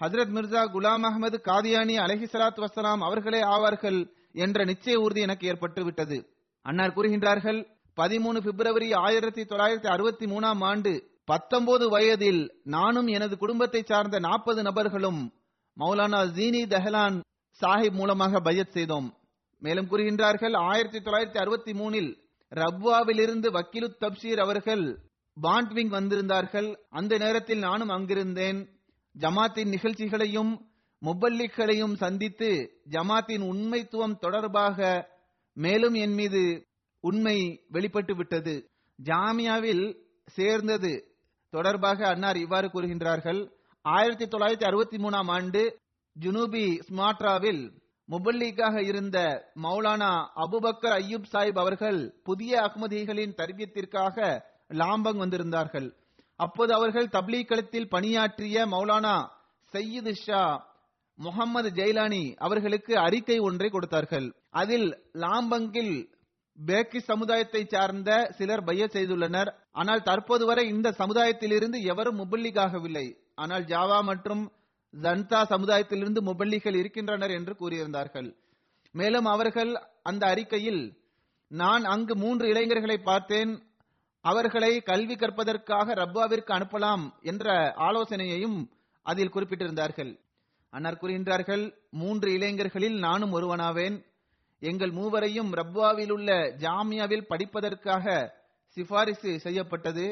ஹஜரத் மிர்சா குலாம் அகமது காதியானி அலஹி சலாத் வசலாம் அவர்களே ஆவார்கள் என்ற நிச்சய உறுதி எனக்கு ஏற்பட்டு விட்டது அன்னார் கூறுகின்றார்கள் பதிமூணு பிப்ரவரி ஆயிரத்தி தொள்ளாயிரத்தி அறுபத்தி மூணாம் ஆண்டு பத்தொன்பது வயதில் நானும் எனது குடும்பத்தை சார்ந்த நாற்பது நபர்களும் மௌலானா ஜீனி தஹலான் சாஹிப் மூலமாக பையத் செய்தோம். மேலும் கூறுகின்றார்கள் ஆயிரத்தி தொள்ளாயிரத்தி அறுபத்தி மூணில் ரப்வாவிலிருந்து வக்கீலு தப்ஷீர் அவர்கள் பாண்ட்விங் வந்திருந்தார்கள். அந்த நேரத்தில் நானும் அங்கிருந்தேன். ஜமாத்தின் நிகழ்ச்சிகளையும் முப்பல்லிகளையும் சந்தித்து ஜமாத்தின் உண்மைத்துவம் தொடர்பாக மேலும் என் மீது உண்மை வெளிப்பட்டு விட்டது. ஜாமியாவில் சேர்ந்தது. தொடர்பாக அன்னார் இவ்வாறு கூறுகின்றார்கள். ஆயிரத்தி தொள்ளாயிரத்தி அறுபத்தி மூணாம் ஆண்டு ஜுனூபி ஸ்மாட்ராவில் முபல்லிக்காக இருந்த மௌலானா அபுபக்கர் ஐயூப் சாஹிப் அவர்கள் புதிய அகமதிகளின் தர்பியத்திற்காக லாம்பங் வந்திருந்தார்கள். அப்போது அவர்கள் தப்லீக்களத்தில் பணியாற்றிய மௌலானா சையீது ஷா முகமது ஜெய்லானி அவர்களுக்கு அறிக்கை ஒன்றை கொடுத்தார்கள். அதில் லாம்பங்கில் பேக்கி சமுதாயத்தை சார்ந்த சிலர் பைய செய்துள்ளனர். ஆனால் தற்போது வரை இந்த சமுதாயத்திலிருந்து எவரும் முபல்லிகாகவில்லை ஆனால் ஜாவா மற்றும் ஜன்தா சமுதாயத்திலிருந்து முபல்லிகள் இருக்கின்றனர் என்று கூறியிருந்தார்கள். மேலும் அவர்கள் அந்த அறிக்கையில் நான் அங்கு மூன்று இளைஞர்களை பார்த்தேன். அவர்களை கல்வி கற்பதற்காக ரப்பாவிற்கு அனுப்பலாம் என்ற ஆலோசனையையும் அதில் குறிப்பிட்டிருந்தார்கள். அன்னார் கூறுகின்றார்கள் மூன்று இளைஞர்களில் நானும் ஒருவனாவேன். எங்கள் மூவரையும் ரப்வாவில் உள்ள ஜாமியாவில் படிப்பதற்காக சிபாரிசு செய்யப்பட்டது.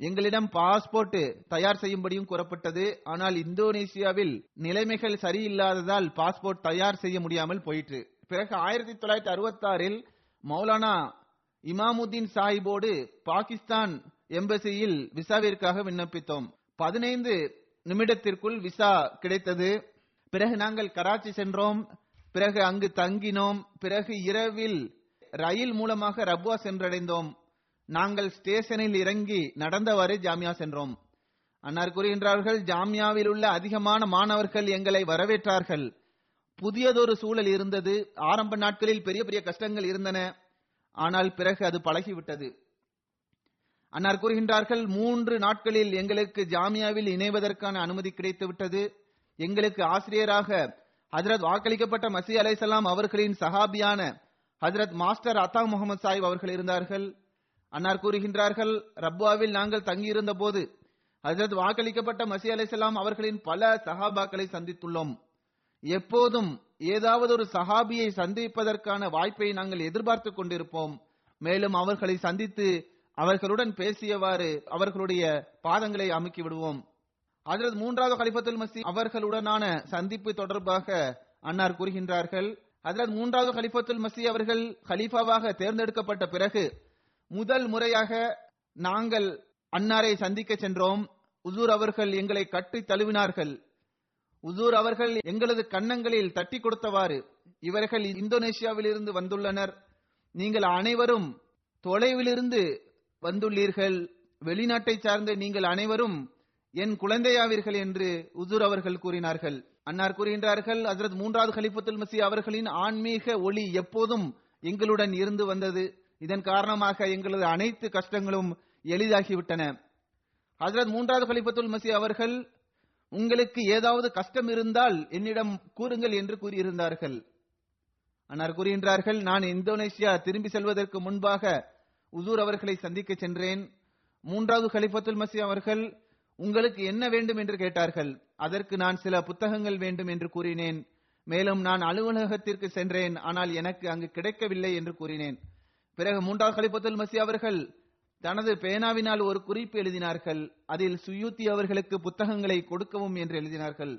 எங்களிடம் பாஸ்போர்ட் தயார் செய்யும்படியும் கூறப்பட்டது. ஆனால் இந்தோனேசியாவில் நிலைமைகள் சரியில்லாததால் பாஸ்போர்ட் தயார் செய்ய முடியாமல் போயிற்று. பிறகு ஆயிரத்தி தொள்ளாயிரத்தி அறுபத்தாறில் மௌலானா இமாமுத்தீன் சாஹிபோடு பாகிஸ்தான் எம்பசியில் விசாவிற்காக விண்ணப்பித்தோம். பதினைந்து நிமிடத்திற்குள் விசா கிடைத்தது. பிறகு நாங்கள் கராச்சி சென்றோம். பிறகு அங்கு தங்கினோம். பிறகு இரவில் ரயில் மூலமாக ரப்வா சென்றடைந்தோம். நாங்கள் ஸ்டேஷனில் இறங்கி நடந்தவாறு ஜாமியா சென்றோம். அன்னார் கூறுகின்றார்கள் ஜாமியாவில் உள்ள அதிகமான மாணவர்கள் எங்களை வரவேற்றார்கள். புதியதொரு சூழல் இருந்தது. ஆரம்ப நாட்களில் பெரிய பெரிய கஷ்டங்கள் இருந்தன. ஆனால் பிறகு அது பழகிவிட்டது. அன்னார் கூறுகின்றார்கள் மூன்று நாட்களில் எங்களுக்கு ஜாமியாவில் இணைவதற்கான அனுமதி கிடைத்து விட்டது எங்களுக்கு ஆசிரியராக ஹஜரத் வாக்களிக்கப்பட்ட மசி அலைசலாம் அவர்களின் சஹாபியான ஹஜரத் மாஸ்டர் அத்தா முகமது சாஹிப் அவர்கள் இருந்தார்கள். அன்னார் கூறுகின்றார்கள் ரப்வாவில் நாங்கள் தங்கியிருந்த போது ஹஜரத் வாக்களிக்கப்பட்ட மசி அலைசலாம் அவர்களின் பல சஹாபாக்களை சந்தித்துள்ளோம். எப்போதும் ஏதாவது ஒரு சஹாபியை சந்திப்பதற்கான வாய்ப்பை நாங்கள் எதிர்பார்த்து கொண்டிருப்போம். மேலும் அவர்களை சந்தித்து அவர்களுடன் பேசியவாறு அவர்களுடைய பாதங்களை அமுக்கி விடுவோம். ஹஜரத் மூன்றாவது கலிபத்துல் மசி அவர்களுடனான சந்திப்பு தொடர்பாக அன்னார் கூறுகின்றார்கள். ஹஜரத் மூன்றாவது கலிபத்துல் மசி அவர்கள் ஹலீஃபாவாக தேர்ந்தெடுக்கப்பட்ட பிறகு முதல் முறையாக நாங்கள் அன்னாரை சந்திக்க சென்றோம். உசூர் அவர்கள் எங்களை கட்டி தழுவினார்கள். உசூர் அவர்கள் எங்களது கன்னங்களில் தட்டி கொடுத்தவாறு இவர்கள் இந்தோனேஷியாவில் இருந்து வந்துள்ளனர். நீங்கள் அனைவரும் தொலைவிலிருந்து வந்துள்ளீர்கள். வெளிநாட்டை சார்ந்த நீங்கள் அனைவரும் என் குழந்தையாவீர்கள் என்று உசூர் அவர்கள் கூறினார்கள். அன்னார் கூறுகின்றார்கள் அதரது மூன்றாவது கலிஃபத்துல் மசி அவர்களின் ஆன்மீக ஒளி எப்போதும் எங்களுடன் இருந்து வந்தது. இதன் காரணமாக எங்களது அனைத்து கஷ்டங்களும் எளிதாகிவிட்டன. ஹசரத் மூன்றாவது கலிஃபத்துல் மசி அவர்கள் உங்களுக்கு ஏதாவது கஷ்டம் இருந்தால் என்னிடம் கூறுங்கள் என்று கூறியிருந்தார்கள். அன்னார் கூறுகின்றார்கள் நான் இந்தோனேசியா திரும்பி செல்வதற்கு முன்பாக உசூர் அவர்களை சந்திக்க சென்றேன். மூன்றாவது கலிஃபத்துல் மசி அவர்கள் உங்களுக்கு என்ன வேண்டும் என்று கேட்டார்கள். அதற்கு நான் சில புத்தகங்கள் வேண்டும் என்று கூறினேன். மேலும் நான் அலுவலகத்திற்கு சென்றேன். ஆனால் எனக்கு அங்கு கிடைக்கவில்லை என்று கூறினேன். பிறகு மூன்றாவது கலிபத்துல் மசி அவர்கள் தனது பேனாவினால் ஒரு குறிப்பு எழுதினார்கள். அதில் சுயூத்தி அவர்களுக்கு புத்தகங்களை கொடுக்கவும் என்று எழுதினார்கள்.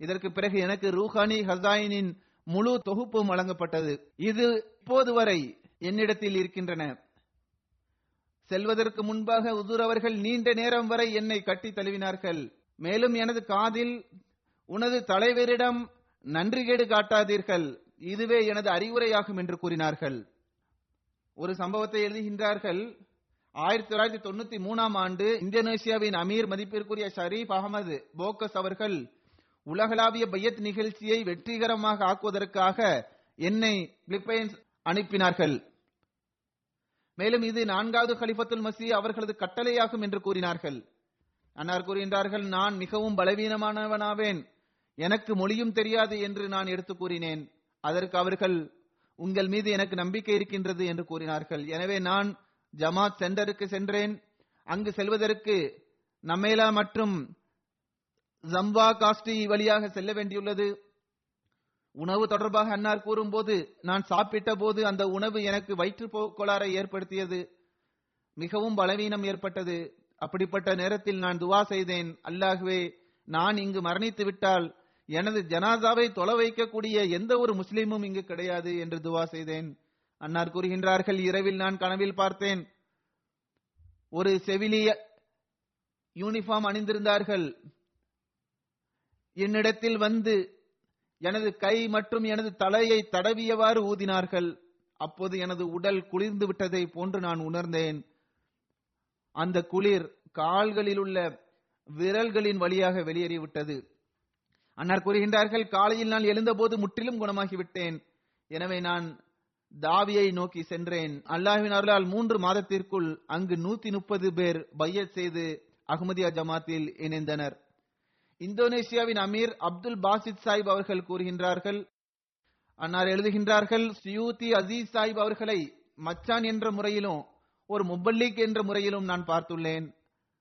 இதற்கு பிறகு எனக்கு ரூஹானி ஹசாயினின் முழு தொகுப்பும் வழங்கப்பட்டது. இது இப்போது வரை என்னிடத்தில் இருக்கின்றன. செல்வதற்கு முன்பாக உதூர் அவர்கள் நீண்ட நேரம் வரை என்னை கட்டி தழுவினார்கள். மேலும் எனது காதில் உனது தலைவரிடம் நன்றிகேடு காட்டாதீர்கள். இதுவே எனது அறிவுரையாகும் என்று கூறினார்கள். ஒரு சம்பவத்தை எழுதுகின்றார்கள். ஆயிரத்தி தொள்ளாயிரத்தி தொண்ணூத்தி மூணாம் ஆண்டு இந்தோனேசியாவின் அமீர் மதிப்பிற்குரிய ஷரீப் அகமது போக்கஸ் அவர்கள் உலகளாவிய பையத் நிகழ்ச்சியை வெற்றிகரமாக ஆக்குவதற்காக என்னை பிலிப்பைன்ஸ் அனுப்பினார்கள். மேலும் இது நான்காவது ஹலிஃபத்துல் மசி அவர்களது கட்டளையாகும் என்று கூறினார்கள். அன்னார் கூறுகின்றார்கள் நான் மிகவும் பலவீனமானவனாவேன். எனக்கு மொழியும் தெரியாது என்று நான் எடுத்து கூறினேன். அதற்கு அவர்கள் உங்கள் மீது எனக்கு நம்பிக்கை இருக்கின்றது என்று கூறினார்கள். எனவே நான் ஜமாத் சென்டருக்கு சென்றேன். அங்கு செல்வதற்கு நம்மேலா மற்றும் ஜம்பா காஸ்டி வழியாக செல்ல வேண்டியுள்ளது. உணவு தொடர்பாக அன்னார் கூறும்போது நான் சாப்பிட்ட போது அந்த உணவு எனக்கு வயிற்று கோளாறை ஏற்படுத்தியது. மிகவும் பலவீனம் ஏற்பட்டது. அப்படிப்பட்ட நேரத்தில் நான் துவா செய்தேன். அல்லாகவே நான் இங்கு மரணித்து விட்டால் எனது ஜனாதாவை தொலை வைக்கக்கூடிய எந்த ஒரு முஸ்லீமும் இங்கு கிடையாது என்று துவா செய்தேன். அன்னார் கூறுகின்றார்கள் இரவில் நான் கனவில் பார்த்தேன். ஒரு செவிலிய யூனிஃபார்ம் அணிந்திருந்தார்கள். என்னிடத்தில் வந்து எனது கை மற்றும் எனது தலையை தடவியவாறு ஊதினார்கள். அப்போது எனது உடல் குளிர்ந்து விட்டதை போன்று நான் உணர்ந்தேன். அந்த குளிர் கால்களில் உள்ள விரல்களின் வழியாக வெளியேறிவிட்டது. அன்னார் கூறுகின்றார்கள் காலையில் நான் எழுந்தபோது முற்றிலும் குணமாகிவிட்டேன். எனவே நான் தாவியை நோக்கி சென்றேன். அல்லாஹின் அருளால் மூன்று மாதத்திற்குள் அங்கு நூத்தி முப்பது பேர் பையத் செய்து அகமதியா ஜமாத்தில் இணைந்தனர். இந்தோனேசியாவின் அமீர் அப்துல் பாசித் சாஹிப் அவர்கள் கூறுகின்றார்கள். அன்னார் எழுதுகின்றார்கள் சியூதி அசீஸ் சாஹிப் அவர்களை மச்சான் என்ற முறையிலும் ஒரு முபல்லிக் என்ற முறையிலும் நான் பார்த்துள்ளேன்.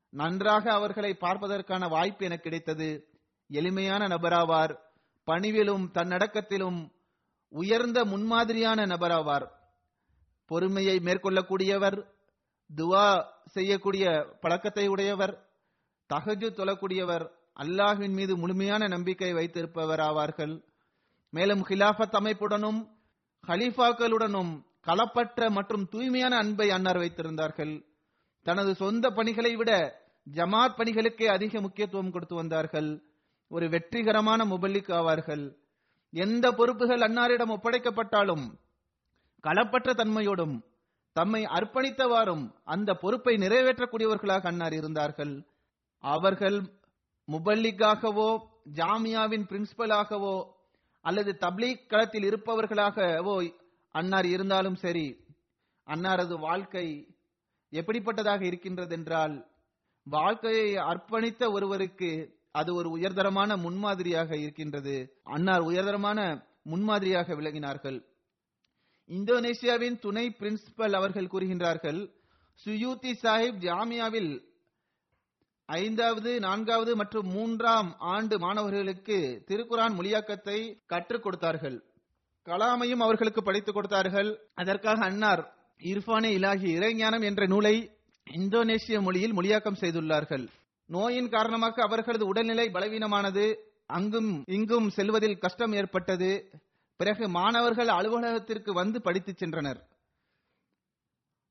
நன்றாக அவர்களை பார்ப்பதற்கான வாய்ப்பு எனக்கு கிடைத்தது. எளிமையான நபராவார். பணிவிலும் தன்னடக்கத்திலும் உயர்ந்த முன்மாதிரியான நபராவார். பொறுமையை மேற்கொள்ளக்கூடியவர் துவா செய்யக்கூடிய பழக்கத்தை உடையவர் தகஜு தொழக்கூடியவர் அல்லாஹின் மீது முழுமையான நம்பிக்கை வைத்திருப்பவர் ஆவார்கள் மேலும் ஹிலாஃபத் அமைப்புடனும் ஹலீஃபாக்களுடனும் களப்பற்ற மற்றும் தூய்மையான அன்பை அன்னார் வைத்திருந்தார்கள். தனது சொந்த பணிகளை விட ஜமாத் பணிகளுக்கே அதிக முக்கியத்துவம் கொடுத்து வந்தார்கள். ஒரு வெற்றிகரமான முபல்லிக் ஆவார்கள். எந்த பொறுப்புகள் அன்னாரிடம் ஒப்படைக்கப்பட்டாலும் களப்பற்ற தன்மையோடும் தம்மை அர்ப்பணித்தவாறும் அந்த பொறுப்பை நிறைவேற்றக்கூடியவர்களாக அன்னார் இருந்தார்கள். அவர்கள் முபல்லிக்காகவோ ஜாமியாவின் பிரின்சிபலாகவோ அல்லது தப்லீக் களத்தில் இருப்பவர்களாகவோ அன்னார் இருந்தாலும் சரி அன்னாரது வாழ்க்கை எப்படிப்பட்டதாக இருக்கின்றது என்றால் வாழ்க்கையை அர்ப்பணித்த ஒருவருக்கு அது ஒரு உயர்தரமான முன்மாதிரியாக இருக்கின்றது. அன்னார் உயர்தரமான முன்மாதிரியாக விளங்கினார்கள். இந்தோனேசியாவின் துணை பிரின்சிபல் அவர்கள் கூறுகின்றார்கள் சுயூத்தி சாஹிப் ஜாமியாவில் ஐந்தாவது நான்காவது மற்றும் மூன்றாம் ஆண்டு மாணவர்களுக்கு திருக்குரான் மொழியாக்கத்தை கற்றுக் கொடுத்தார்கள். கலாமையும் அவர்களுக்கு படித்துக் கொடுத்தார்கள். அதற்காக அன்னார் இர்ஃபானே இலாகி இறைஞானம் என்ற நூலை இந்தோனேசிய மொழியில் மொழியாக்கம் செய்துள்ளார்கள். நோயின் காரணமாக அவர்களது உடல்நிலை பலவீனமானது. அங்கும் இங்கும் செல்வதில் கஷ்டம் ஏற்பட்டது. பிறகு மாணவர்கள் அலுவலகத்திற்கு வந்து படித்துச் சென்றனர்.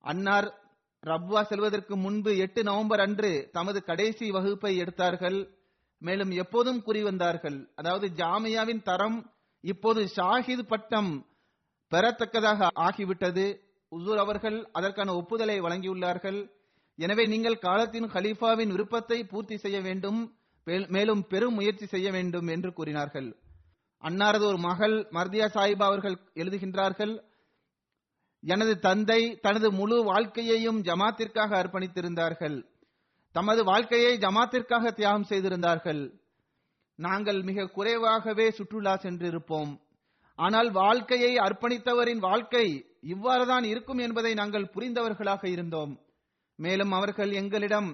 அன்னார் ரப்வா செல்வதற்கு முன்பு எட்டு நவம்பர் அன்று தமது கடைசி வகுப்பை எடுத்தார்கள். மேலும் எப்போதும் கூறி வந்தார்கள். அதாவது ஜாமியாவின் தரம் இப்போது ஷாஹித் பட்டம் பெறத்தக்கதாக ஆகிவிட்டது. உசூர் அவர்கள் அதற்கான ஒப்புதலை வழங்கியுள்ளார்கள். எனவே நீங்கள் காலத்தின் ஹலீஃபாவின் விருப்பத்தை பூர்த்தி செய்ய வேண்டும். மேலும் பெரும் முயற்சி செய்ய வேண்டும் என்று கூறினார்கள். அன்னாரது ஒரு மகள் மர்தியா சாஹிபா அவர்கள் எழுதுகின்றார்கள் எனது தந்தை தனது முழு வாழ்க்கையையும் ஜமாத்திற்காக அர்ப்பணித்திருந்தார்கள். தமது வாழ்க்கையை ஜமாத்திற்காக தியாகம் செய்திருந்தார்கள். நாங்கள் மிக குறைவாகவே சுற்றுலா சென்றிருப்போம். ஆனால் வாழ்க்கையை அர்ப்பணித்தவரின் வாழ்க்கை இவ்வாறுதான் இருக்கும் என்பதை நாங்கள் புரிந்தவர்களாக இருந்தோம். மேலும் அவர்கள் எங்களிடம்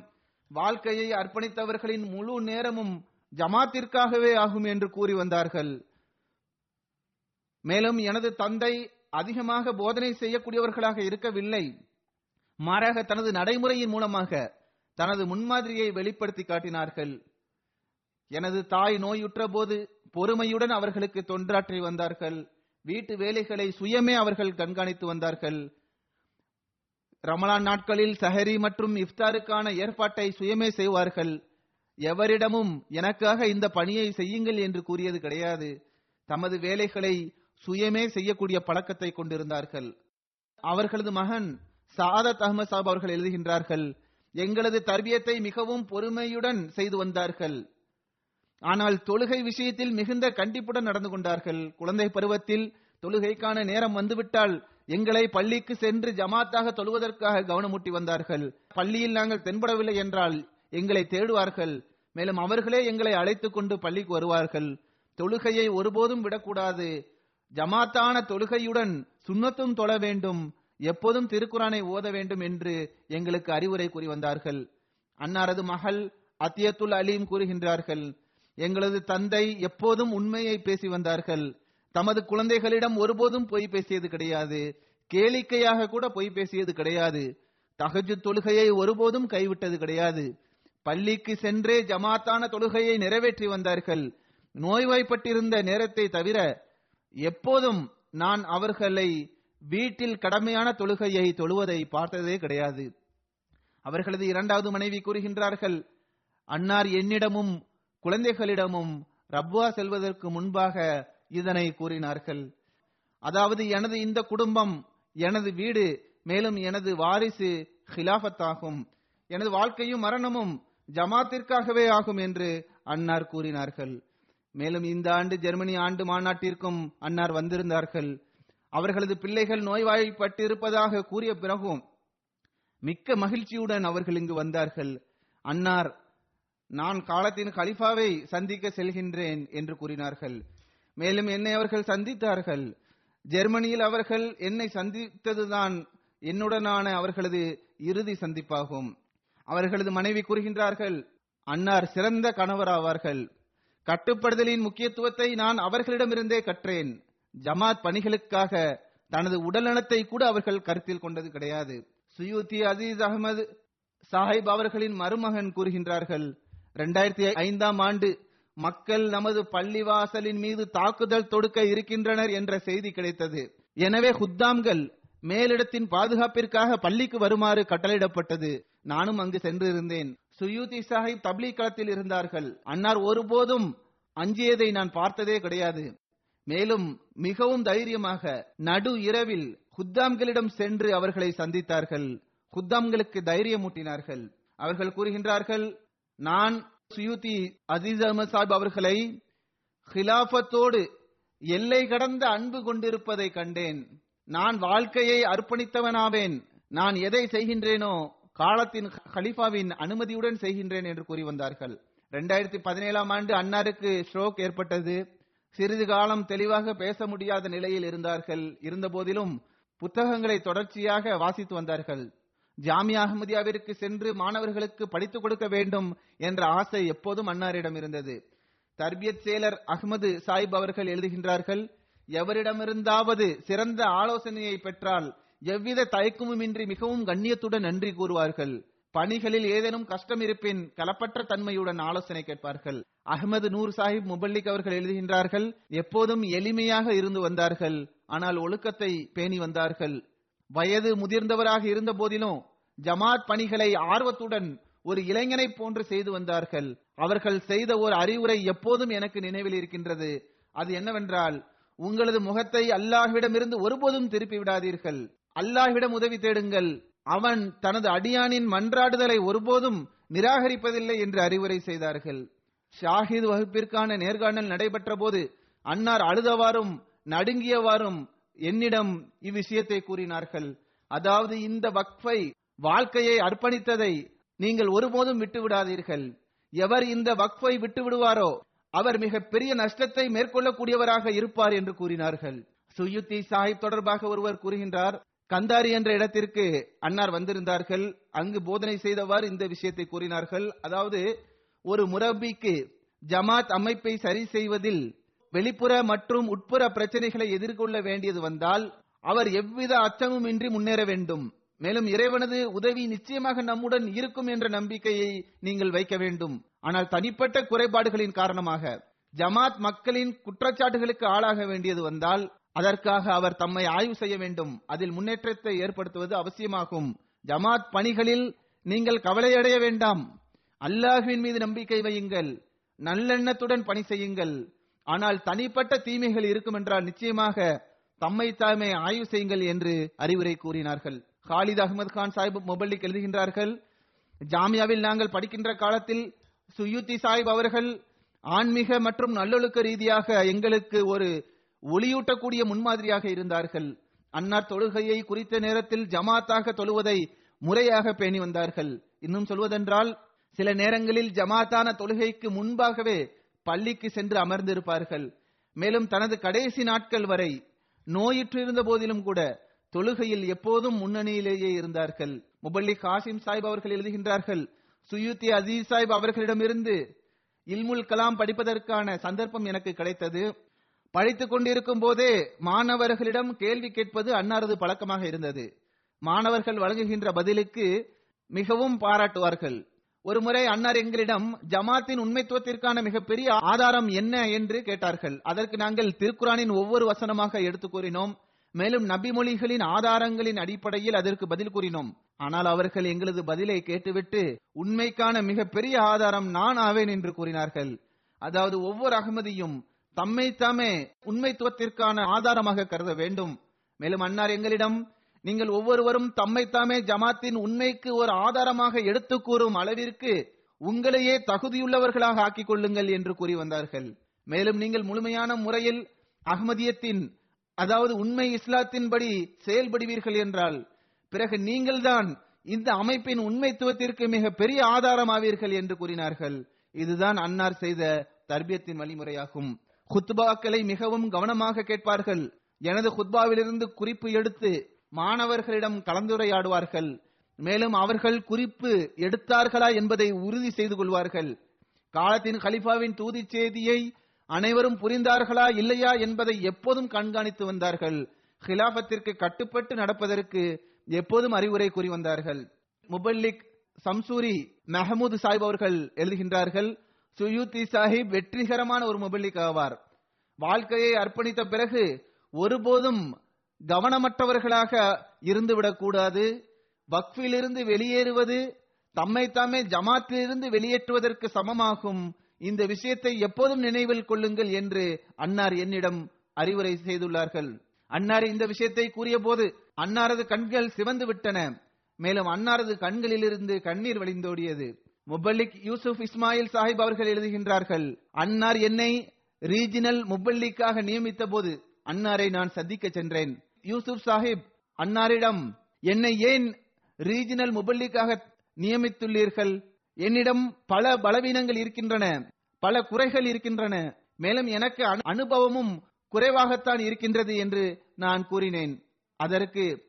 வாழ்க்கையை அர்ப்பணித்தவர்களின் முழு நேரமும் ஜமாத்திற்காகவே ஆகும் என்று கூறி வந்தார்கள். மேலும் எனது தந்தை அதிகமாக போதனை செய்யக்கூடியவர்களாக இருக்கவில்லை. மாறாக தனது நடைமுறையின் மூலமாக தனது முன்மாதிரியை வெளிப்படுத்தி காட்டினார்கள். எனது தாய் நோயுற்ற போது பொறுமையுடன் அவர்களுக்கு தொண்டாற்றி வந்தார்கள். வீட்டு வேலைகளை சுயமே அவர்கள் கண்காணித்து வந்தார்கள். ரமலான் நாட்களில் சஹரி மற்றும் இஃப்தாருக்கான ஏற்பாட்டை சுயமே செய்வார்கள். எவரிடமும் எனக்காக இந்த பணியை செய்யுங்கள் என்று கூறியது கிடையாது. தமது வேலைகளை சுயமே செய்யக்கூடிய பழக்கத்தை கொண்டிருந்தார்கள். அவர்களது மகன் சாதத் அஹமது சாப் அவர்கள் எழுதுகின்றார்கள் எங்களது தர்பியத்தை மிகவும் பொறுமையுடன் செய்து வந்தார்கள். ஆனால் தொழுகை விஷயத்தில் மிகுந்த கண்டிப்புடன் நடந்து கொண்டார்கள். குழந்தை பருவத்தில் தொழுகைக்கான நேரம் வந்துவிட்டால் எங்களை பள்ளிக்கு சென்று ஜமாத்தாக தொழுவதற்காக கவனமூட்டி வந்தார்கள். பள்ளியில் நாங்கள் தென்படவில்லை என்றால் எங்களை தேடுவார்கள். மேலும் அவர்களே எங்களை அழைத்துக் கொண்டு பள்ளிக்கு வருவார்கள். தொழுகையை ஒருபோதும் விடக்கூடாது. ஜமாத்தான தொழுகையுடன் சுண்ணத்தும் தொழ வேண்டும் எப்போதும் திருக்குறானை ஓத வேண்டும் என்று எங்களுக்கு அறிவுரை கூறி வந்தார்கள். அன்னாரது மகள் அத்தியத்துல் அலீம் கூறுகின்றார்கள் எங்களது தந்தை எப்போதும் உண்மையை பேசி வந்தார்கள். தமது குழந்தைகளிடம் ஒருபோதும் பொய் பேசியது கிடையாது. கேளிக்கையாக கூட பொய் பேசியது கிடையாது. தகஜு தொழுகையை ஒருபோதும் கைவிட்டது கிடையாது. பள்ளிக்கு சென்றே ஜமாத்தான தொழுகையை நிறைவேற்றி வந்தார்கள். நோய்வாய்ப்பட்டிருந்த நேரத்தை தவிர எப்போதும் நான் அவர்களை வீட்டில் கடமையான தொழுகையை தொழுவதை பார்த்ததே கிடையாது. அவர்களது இரண்டாவது மனைவி கூறுகின்றார்கள் அன்னார் என்னிடமும் குழந்தைகளிடமும் ரப்வா செல்வதற்கு முன்பாக இதனை கூறினார்கள். அதாவது எனது இந்த குடும்பம் எனது வீடு மேலும் எனது வாரிசு ஹிலாபத்தாகும் எனது வாழ்க்கையும் மரணமும் ஜமாத்திற்காகவே ஆகும் என்று அன்னார் கூறினார்கள். மேலும் இந்த ஆண்டு ஜெர்மனி ஆண்டு மாநாட்டிற்கும் அன்னார் வந்திருந்தார்கள். அவர்களது பிள்ளைகள் நோய்வாய்ப்பட்டிருப்பதாக கூறிய பிறகும் மிக்க மகிழ்ச்சியுடன் அவர்கள் இங்கு வந்தார்கள். அன்னார் நான் காலத்தின் கலிஃபாவை சந்திக்க செல்கின்றேன் என்று கூறினார்கள். மேலும் என்னை அவர்கள் சந்தித்தார்கள். ஜெர்மனியில் அவர்கள் என்னை சந்தித்ததுதான் என்னுடனான அவர்களது இறுதி சந்திப்பாகும். அவர்களது மனைவி கூறுகின்றார்கள் அன்னார் சிறந்த கணவராவார்கள். கட்டுப்படுதலின் முக்கியத்துவத்தை நான் அவர்களிடமிருந்தே கற்றேன். ஜமாத் பணிகளுக்காக தனது உடல்நலத்தை கூட அவர்கள் கருத்தில் கொண்டது கிடையாது. சுயூத்தி அசீஸ் அகமது சாஹிப் அவர்களின் மருமகன் கூறுகின்றார்கள் இரண்டாயிரத்தி ஐந்தாம் ஆண்டு மக்கள் நமது பள்ளிவாசலின் மீது தாக்குதல் தொடுக்க இருக்கின்றனர் என்ற செய்தி கிடைத்தது. எனவே ஹுத்தாம்கள் மேலிடத்தின் பாதுகாப்பிற்காக பள்ளிக்கு வருமாறு கட்டளையிடப்பட்டது. நானும் அங்கு சென்றிருந்தேன். சுயூதி சாஹிப் தப்லீக் களத்தில் இருந்தார்கள். அன்னார் ஒருபோதும் அஞ்சியதை நான் பார்த்ததே கிடையாது. மேலும் மிகவும் தைரியமாக நடு இரவில் குத்தாம்களிடம் சென்று அவர்களை சந்தித்தார்கள். குத்தாம்களுக்கு தைரியமூட்டினார்கள். அவர்கள் கூறுகின்றார்கள் நான் சுயூதி அசீஸ் அஹமது சாஹிப் அவர்களை ஹிலாபத்தோடு எல்லை கடந்த அன்பு கொண்டிருப்பதை கண்டேன். நான் வாழ்க்கையை அர்ப்பணித்தவனாவேன். நான் எதை செய்கின்றேனோ காலத்தின் ஹலிஃபாவின் அனுமதியுடன் செய்கின்றேன் என்று கூறி வந்தார்கள். இரண்டாயிரத்தி பதினேழாம் ஆண்டு அன்னாருக்கு ஸ்ட்ரோக் ஏற்பட்டது. சிறிது காலம் தெளிவாக பேச முடியாத நிலையில் இருந்தார்கள். இருந்த போதிலும் புத்தகங்களை தொடர்ச்சியாக வாசித்து வந்தார்கள். ஜாமியா அஹமதியாவிற்கு சென்று மாணவர்களுக்கு படித்துக் கொடுக்க வேண்டும் என்ற ஆசை எப்போதும் அன்னாரிடம் இருந்தது. தர்பியத் செயலர் அகமது சாஹிப் அவர்கள் எழுதுகின்றார்கள் எவரிடமிருந்தாவது சிறந்த ஆலோசனையை பெற்றால் எவ்வித தயக்கமுமின்றி மிகவும் கண்ணியத்துடன் நன்றி கூறுவார்கள். பணிகளில் ஏதேனும் கஷ்டம் இருப்பின் கலப்பற்ற தன்மையுடன் ஆலோசனை கேட்பார்கள். அகமது நூர் சாஹிப் முபல்லிக் அவர்கள் எழுதுகின்றார்கள் எப்போதும் எளிமையாக இருந்து வந்தார்கள் ஆனால் ஒழுக்கத்தை பேணி வந்தார்கள். வயது முதிர்ந்தவராக இருந்த போதிலும் ஜமாத் பணிகளை ஆர்வத்துடன் ஒரு இளைஞனை போன்று செய்து வந்தார்கள். அவர்கள் செய்த ஒரு அறிவுரை எப்போதும் எனக்கு நினைவில் இருக்கின்றது. அது என்னவென்றால் உங்களது முகத்தை அல்லாஹ்விடமிருந்து ஒருபோதும் திருப்பி விடாதீர்கள். அல்லாஹ்விடம் உதவி தேடுங்கள். அவன் தனது அடியானின் மன்றாடுதலை ஒருபோதும் நிராகரிப்பதில்லை என்று அறிவுரை செய்தார்கள். ஷாஹித் வகுப்பிற்கான நேர்காணல் நடைபெற்ற போது அன்னார் அழுதவாறும் நடுங்கியவாறும் என்னிடம் இவ்விஷயத்தை கூறினார்கள். அதாவது இந்த வக்ஃபை வாழ்க்கையை அர்ப்பணித்ததை நீங்கள் ஒருபோதும் விட்டு விடாதீர்கள் எவர் இந்த வக்ஃபை விட்டு விடுவாரோ அவர் மிக பெரிய நஷ்டத்தை மேற்கொள்ளக்கூடியவராக இருப்பார் என்று கூறினார்கள். சுயுத்தி சாஹிப் தொடர்பாக ஒருவர் கூறுகின்றார் கந்தாரி என்ற இடத்திற்கு அன்னார் வந்திருந்தார்கள். அங்கு போதனை செய்தவாறு இந்த விஷயத்தை கூறினார்கள். அதாவது ஒரு முரபிக்கு ஜமாத் அமைப்பை சரி செய்வதில் வெளிப்புற மற்றும் உட்புற பிரச்சனைகளை எதிர்கொள்ள வேண்டியது வந்தால் அவர் எவ்வித அச்சமும் இன்றி முன்னேற வேண்டும். மேலும் இறைவனது உதவி நிச்சயமாக நம்முடன் இருக்கும் என்ற நம்பிக்கையை நீங்கள் வைக்க வேண்டும். ஆனால் தனிப்பட்ட குறைபாடுகளின் காரணமாக ஜமாத் மக்களின் குற்றச்சாட்டுகளுக்கு ஆளாக வேண்டியது வந்தால் அதற்காக அவர் தம்மை ஆய்வு செய்ய வேண்டும். அதில் முன்னேற்றத்தை ஏற்படுத்துவது அவசியமாகும். ஜமாத் பணிகளில் நீங்கள் கவலையடைய வேண்டாம். அல்லாஹுவின் மீது நம்பிக்கை வையுங்கள். நல்லெண்ணத்துடன் பணி செய்யுங்கள். ஆனால் தனிப்பட்ட தீமைகள் இருக்கும் என்றால் நிச்சயமாக தம்மை தாமே ஆய்வு செய்யுங்கள் என்று அறிவுரை கூறினார்கள். ஹாலித் அகமது கான் சாஹிப் மொபல்லிக் எழுதுகின்றார்கள். ஜாமியாவில் நாங்கள் படிக்கின்ற காலத்தில் சுயுத்தி சாஹிப் அவர்கள் ஆன்மீக மற்றும் நல்லொழுக்க ரீதியாக எங்களுக்கு ஒரு ஒளியூட்டக்கூடிய முன்மாதிரியாக இருந்தார்கள். அன்னார் தொழுகையை குறித்த நேரத்தில் ஜமாத்தாக தொழுவதை முறையாக பேணி வந்தார்கள். இன்னும் சொல்வதென்றால் சில நேரங்களில் ஜமாத்தான தொழுகைக்கு முன்பாகவே பள்ளிக்கு சென்று அமர்ந்திருப்பார்கள். மேலும் தனது கடைசி நாட்கள் வரை நோயுற்று இருந்த போதிலும் கூட தொழுகையில் எப்போதும் முன்னணியிலேயே இருந்தார்கள். முபல்லி காசிம் சாஹிப் அவர்கள் எழுதுகின்றார்கள் சுயுத்தி அசீஸ் சாஹிப் அவர்களிடமிருந்து இல்முல் கலாம் படிப்பதற்கான சந்தர்ப்பம் எனக்கு கிடைத்தது. படித்துக் கொண்டிருக்கும் போதே மாணவர்களிடம் கேள்வி கேட்பது அன்னாரது பழக்கமாக இருந்தது. மாணவர்கள் வழங்குகின்ற பதிலுக்கு மிகவும் பாராட்டுவார்கள். ஒருமுறை அன்னார் எங்களிடம் ஜமாத்தின் உண்மைத்துவத்திற்கான மிகப்பெரிய ஆதாரம் என்ன? என்று கேட்டார்கள். அதற்கு நாங்கள் திருக்குரானின் ஒவ்வொரு வசனமாக எடுத்து கூறினோம். மேலும் நபி மொழிகளின் ஆதாரங்களின் அடிப்படையில் அதற்கு பதில் கூறினோம். ஆனால் அவர்கள் எங்களது பதிலை கேட்டுவிட்டு உண்மைக்கான மிகப்பெரிய ஆதாரம் நான் ஆவேன் என்று கூறினார்கள். அதாவது ஒவ்வொரு அகமதியும் தம்மை தாமே உண்மைத்துவத்திற்கான ஆதாரமாக கருத வேண்டும். மேலும் அன்னார் எங்களிடம் நீங்கள் ஒவ்வொருவரும் தம்மை தாமே ஜமாத்தின் உண்மைக்கு ஒரு ஆதாரமாக எடுத்து கூறும் அளவிற்கு உங்களையே தகுதியுள்ளவர்களாக ஆக்கிக் கொள்ளுங்கள் என்று கூறி வந்தார்கள். மேலும் நீங்கள் முழுமையான முறையில் அகமதியத்தின் அதாவது உண்மை இஸ்லாத்தின்படி செயல்படுவீர்கள் என்றால் பிறகு நீங்கள்தான் இந்த அமைப்பின் உண்மைத்துவத்திற்கு மிக பெரிய ஆதாரமாவீர்கள் என்று கூறினார்கள். இதுதான் அன்னார் செய்த தர்பியத்தின் வழிமுறையாகும். குத்பாக்களை மிகவும் கவனமாக கேட்பார்கள். எனது குத்பாவிலிருந்து குறிப்பு எடுத்து மாணவர்களிடம் கலந்துரையாடுவார்கள். மேலும் அவர்கள் குறிப்பு எடுத்தார்களா என்பதை உறுதி செய்து கொள்வார்கள். காலத்தின் ஹலிஃபாவின் தூதி செய்தியை அனைவரும் புரிந்தார்களா இல்லையா என்பதை எப்போதும் கண்காணித்து வந்தார்கள். ஹிலாபத்திற்கு கட்டுப்பட்டு நடப்பதற்கு எப்போதும் அறிவுரை கூறி வந்தார்கள். முபல்லிக் சம்சூரி மெஹமூது சாஹிப் அவர்கள் எழுதுகின்றார்கள் சுயூத்தி சாஹிப் வெற்றிகரமான ஒரு முபல்லிக் ஆவார். வாழ்க்கையை அர்ப்பணித்த பிறகு ஒருபோதும் கவனமற்றவர்களாக இருந்துவிடக்கூடாது. வக்ஃபிலிருந்து வெளியேறுவது தம்மை தாமே ஜமாத்திலிருந்து வெளியேற்றுவதற்கு சமமாகும். இந்த விஷயத்தை எப்போதும் நினைவில் கொள்ளுங்கள் என்று அன்னார் என்னிடம் அறிவுரை செய்துள்ளார்கள். அன்னார் இந்த விஷயத்தை கூறிய போது அன்னாரது கண்கள் சிவந்து விட்டன. மேலும் அன்னாரது கண்களிலிருந்து கண்ணீர் வழிந்தோடியது. முபல்லிக் யூசுப் இஸ்மாயில் சாஹிப் அவர்கள் எழுதுகின்றார்கள் அன்னார் என்னை ரீஜினல் முபல்லிக்காக நியமித்த போது அன்னாரை நான் சந்திக்க சென்றேன். யூசுப் சாஹிப் அன்னாரிடம் என்னை ஏன் ரீஜினல் முபல்லிக்காக நியமித்துள்ளீர்கள்? என்னிடம் பல பலவீனங்கள் இருக்கின்றன பல குறைகள் இருக்கின்றன. மேலும் எனக்கு அனு- அனுபவமும் குறைவாகத்தான் இருக்கின்றது என்று நான் கூறினேன். அதற்கு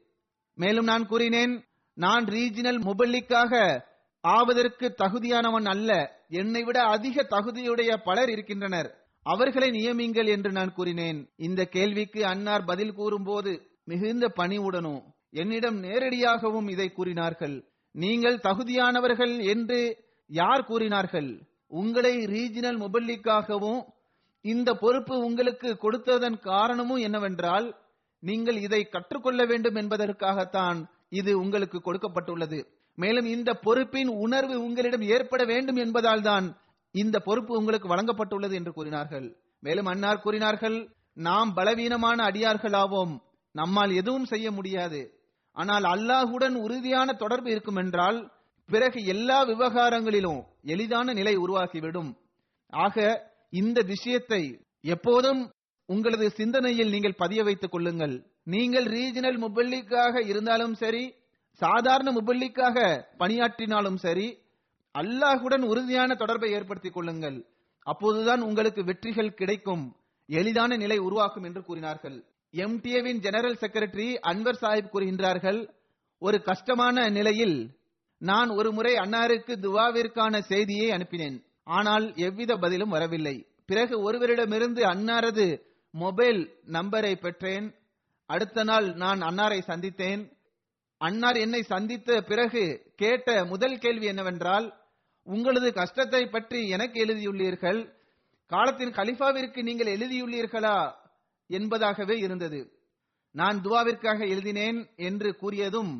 மேலும் நான் கூறினேன் நான் ரீஜினல் முபல்லிக்காக ஆவதற்கு தகுதியானவன் அல்ல. என்னை விட அதிக தகுதியுடைய பலர் இருக்கின்றனர். அவர்களை நியமிங்கள் என்று நான் கூறினேன். இந்த கேள்விக்கு அன்னார் பதில் கூறும்போது மிகுந்த பணிவுடனும் என்னிடம் நேரடியாகவும் இதை கூறினார்கள். நீங்கள் தகுதியானவர்கள் என்று யார் கூறினார்கள்? உங்களை ரீஜினல் முபல்லிக்காகவும் இந்த பொறுப்பு உங்களுக்கு கொடுத்ததன் காரணமும் என்னவென்றால் நீங்கள் இதை கற்றுக்கொள்ள வேண்டும் என்பதற்காகத்தான் இது உங்களுக்கு கொடுக்கப்பட்டுள்ளது. மேலும் இந்த பொறுப்பின் உணர்வு உங்களிடம் ஏற்பட வேண்டும் என்பதால் தான் இந்த பொறுப்பு உங்களுக்கு வழங்கப்பட்டுள்ளது என்று கூறினார்கள். மேலும் அன்னார் கூறினார்கள் நாம் பலவீனமான அடியார்களாவோம் நம்மால் எதுவும் செய்ய முடியாது. ஆனால் அல்லாஹுடன் உறுதியான தொடர்பு இருக்கும் என்றால் பிறகு எல்லா விவகாரங்களிலும் எளிதான நிலை உருவாகிவிடும். ஆக இந்த விஷயத்தை எப்போதும் உங்களது சிந்தனையில் நீங்கள் பதிய வைத்துக் கொள்ளுங்கள். நீங்கள் ரீஜனல் முபல்லிக்காக இருந்தாலும் சரி சாதாரண முபல்லிக்காக பணியாற்றினாலும் சரி அல்லாஹுடன் உறுதியான தொடர்பை ஏற்படுத்திக் கொள்ளுங்கள். அப்போதுதான் உங்களுக்கு வெற்றிகள் கிடைக்கும். எளிதான நிலை உருவாக்கும் என்று கூறினார்கள். எம்டிஏவின் ஜெனரல் செக்ரட்டரி அன்வர் சாஹிப் கூறுகின்றார்கள் ஒரு கஷ்டமான நிலையில் நான் ஒரு முறை அன்னாருக்கு துவாவிற்கான செய்தியை அனுப்பினேன். ஆனால் எவ்வித பதிலும் வரவில்லை. பிறகு ஒருவரிடமிருந்து அன்னாரது மொபைல் நம்பரை பெற்றேன். அடுத்த நாள் நான் அன்னாரை சந்தித்தேன். அன்னார் என்னை சந்தித்த பிறகு கேட்ட முதல் கேள்வி என்னவென்றால் உங்களது கஷ்டத்தை பற்றி எனக்கு எழுதியுள்ளீர்கள் காலத்தின் கலிஃபாவிற்கு நீங்கள் எழுதியுள்ளீர்களா என்பதாகவே இருந்தது. நான் துவாவிற்காக எழுதினேன் என்று கூறியதும்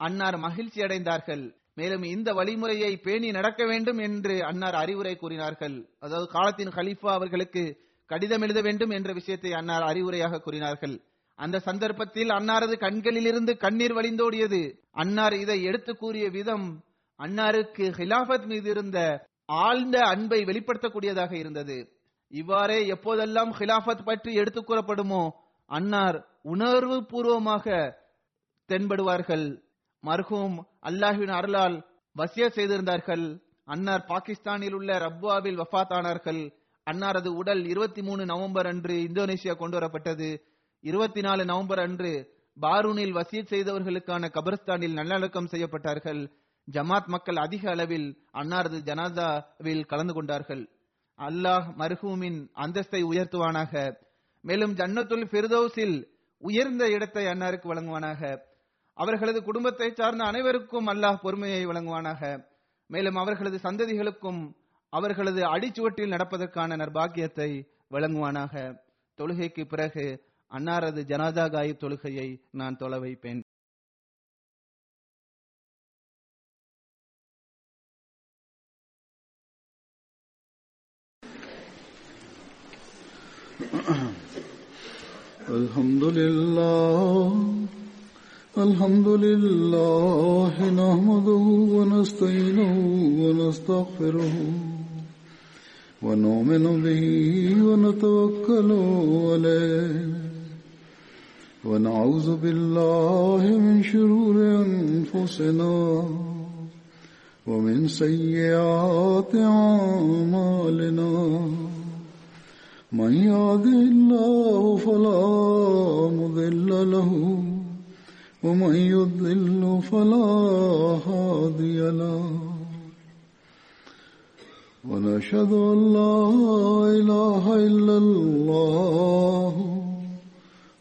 அன்னார் மகிழ்ச்சி அடைந்தார்கள். மேலும் இந்த வழிமுறையை பேணி நடக்க வேண்டும் என்று அன்னார் அறிவுரை கூறினார்கள். அதாவது காலத்தின் கலிஃபா அவர்களுக்கு கடிதம் எழுத வேண்டும் என்ற விஷயத்தை அன்னார் அறிவுரையாக கூறினார்கள். அந்த சந்தர்ப்பத்தில் அன்னாரது கண்களிலிருந்து கண்ணீர் வழிந்தோடியது. அன்னார் இதை எடுத்து கூறிய விதம் அன்னாருக்கு ஹிலாபத் மீது இருந்த ஆழ்ந்த அன்பை வெளிப்படுத்தக்கூடியதாக இருந்தது. இவ்வாறே எப்போதெல்லாம் ஹிலாபத் பற்றி எடுத்துக் கூறப்படுமோ அன்னார் உணர்வு பூர்வமாக தென்படுவார்கள். மர்ஹூம் அல்லாஹின் அருளால் வசிய செய்திருந்தார்கள். அன்னார் பாகிஸ்தானில் உள்ள ரப்வாவில் வஃபாத் ஆனார்கள் அன்னாரது உடல் இருபத்தி மூணு நவம்பர் அன்று இந்தோனேசியா கொண்டு வரப்பட்டது. இருபத்தி நாலு நவம்பர் அன்று பாரூனில் வசீத் செய்தவர்களுக்கான கபர்ஸ்தானில் நல்லடக்கம் செய்யப்பட்டார்கள். ஜமாத் மக்கள் அதிக அளவில் அன்னாரது ஜனாதாவில் கலந்து கொண்டார்கள். அல்லாஹ் மர்ஹூமின் அந்தஸ்தை உயர்த்துவானாக. மேலும் ஜன்னத்துல் ஃபிர்தௌஸில் உயர்ந்த இடத்தை அன்னாருக்கு வழங்குவானாக. அவர்களது குடும்பத்தை சார்ந்த அனைவருக்கும் அல்லாஹ் பொறுமையை வழங்குவானாக. மேலும் அவர்களது சந்ததிகளுக்கும் அவர்களது அடிச்சுவட்டில் நடப்பதற்கான நற்பாக்கியத்தை வழங்குவானாக. தொழுகைக்கு பிறகு அன்னாரது ஜனாதா காயிப் தொழுகையை நான் தொலை வைப்பேன் الحمد لله الحمد لله نحمده ونستعينه ونستغفره ونؤمن به ونتوكل عليه ونعوذ بالله من شرور أنفسنا ومن سيئات أعمالنا. من يهده الله فلا مضل له ومن يضل فلا هادي له. ونشهد أن لا إله إلا الله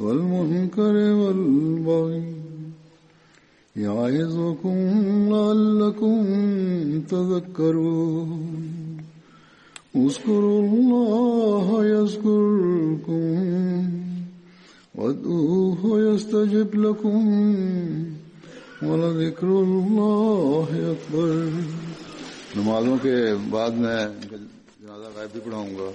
والمنكر والبغي يعظكم لعلكم تذكرون. اذكروا الله يذكركم وادعوه يستجب لكم ولذكر الله أكبر. نمازوں کے بعد میں جنازہ غائب بھی پڑھاؤں گا.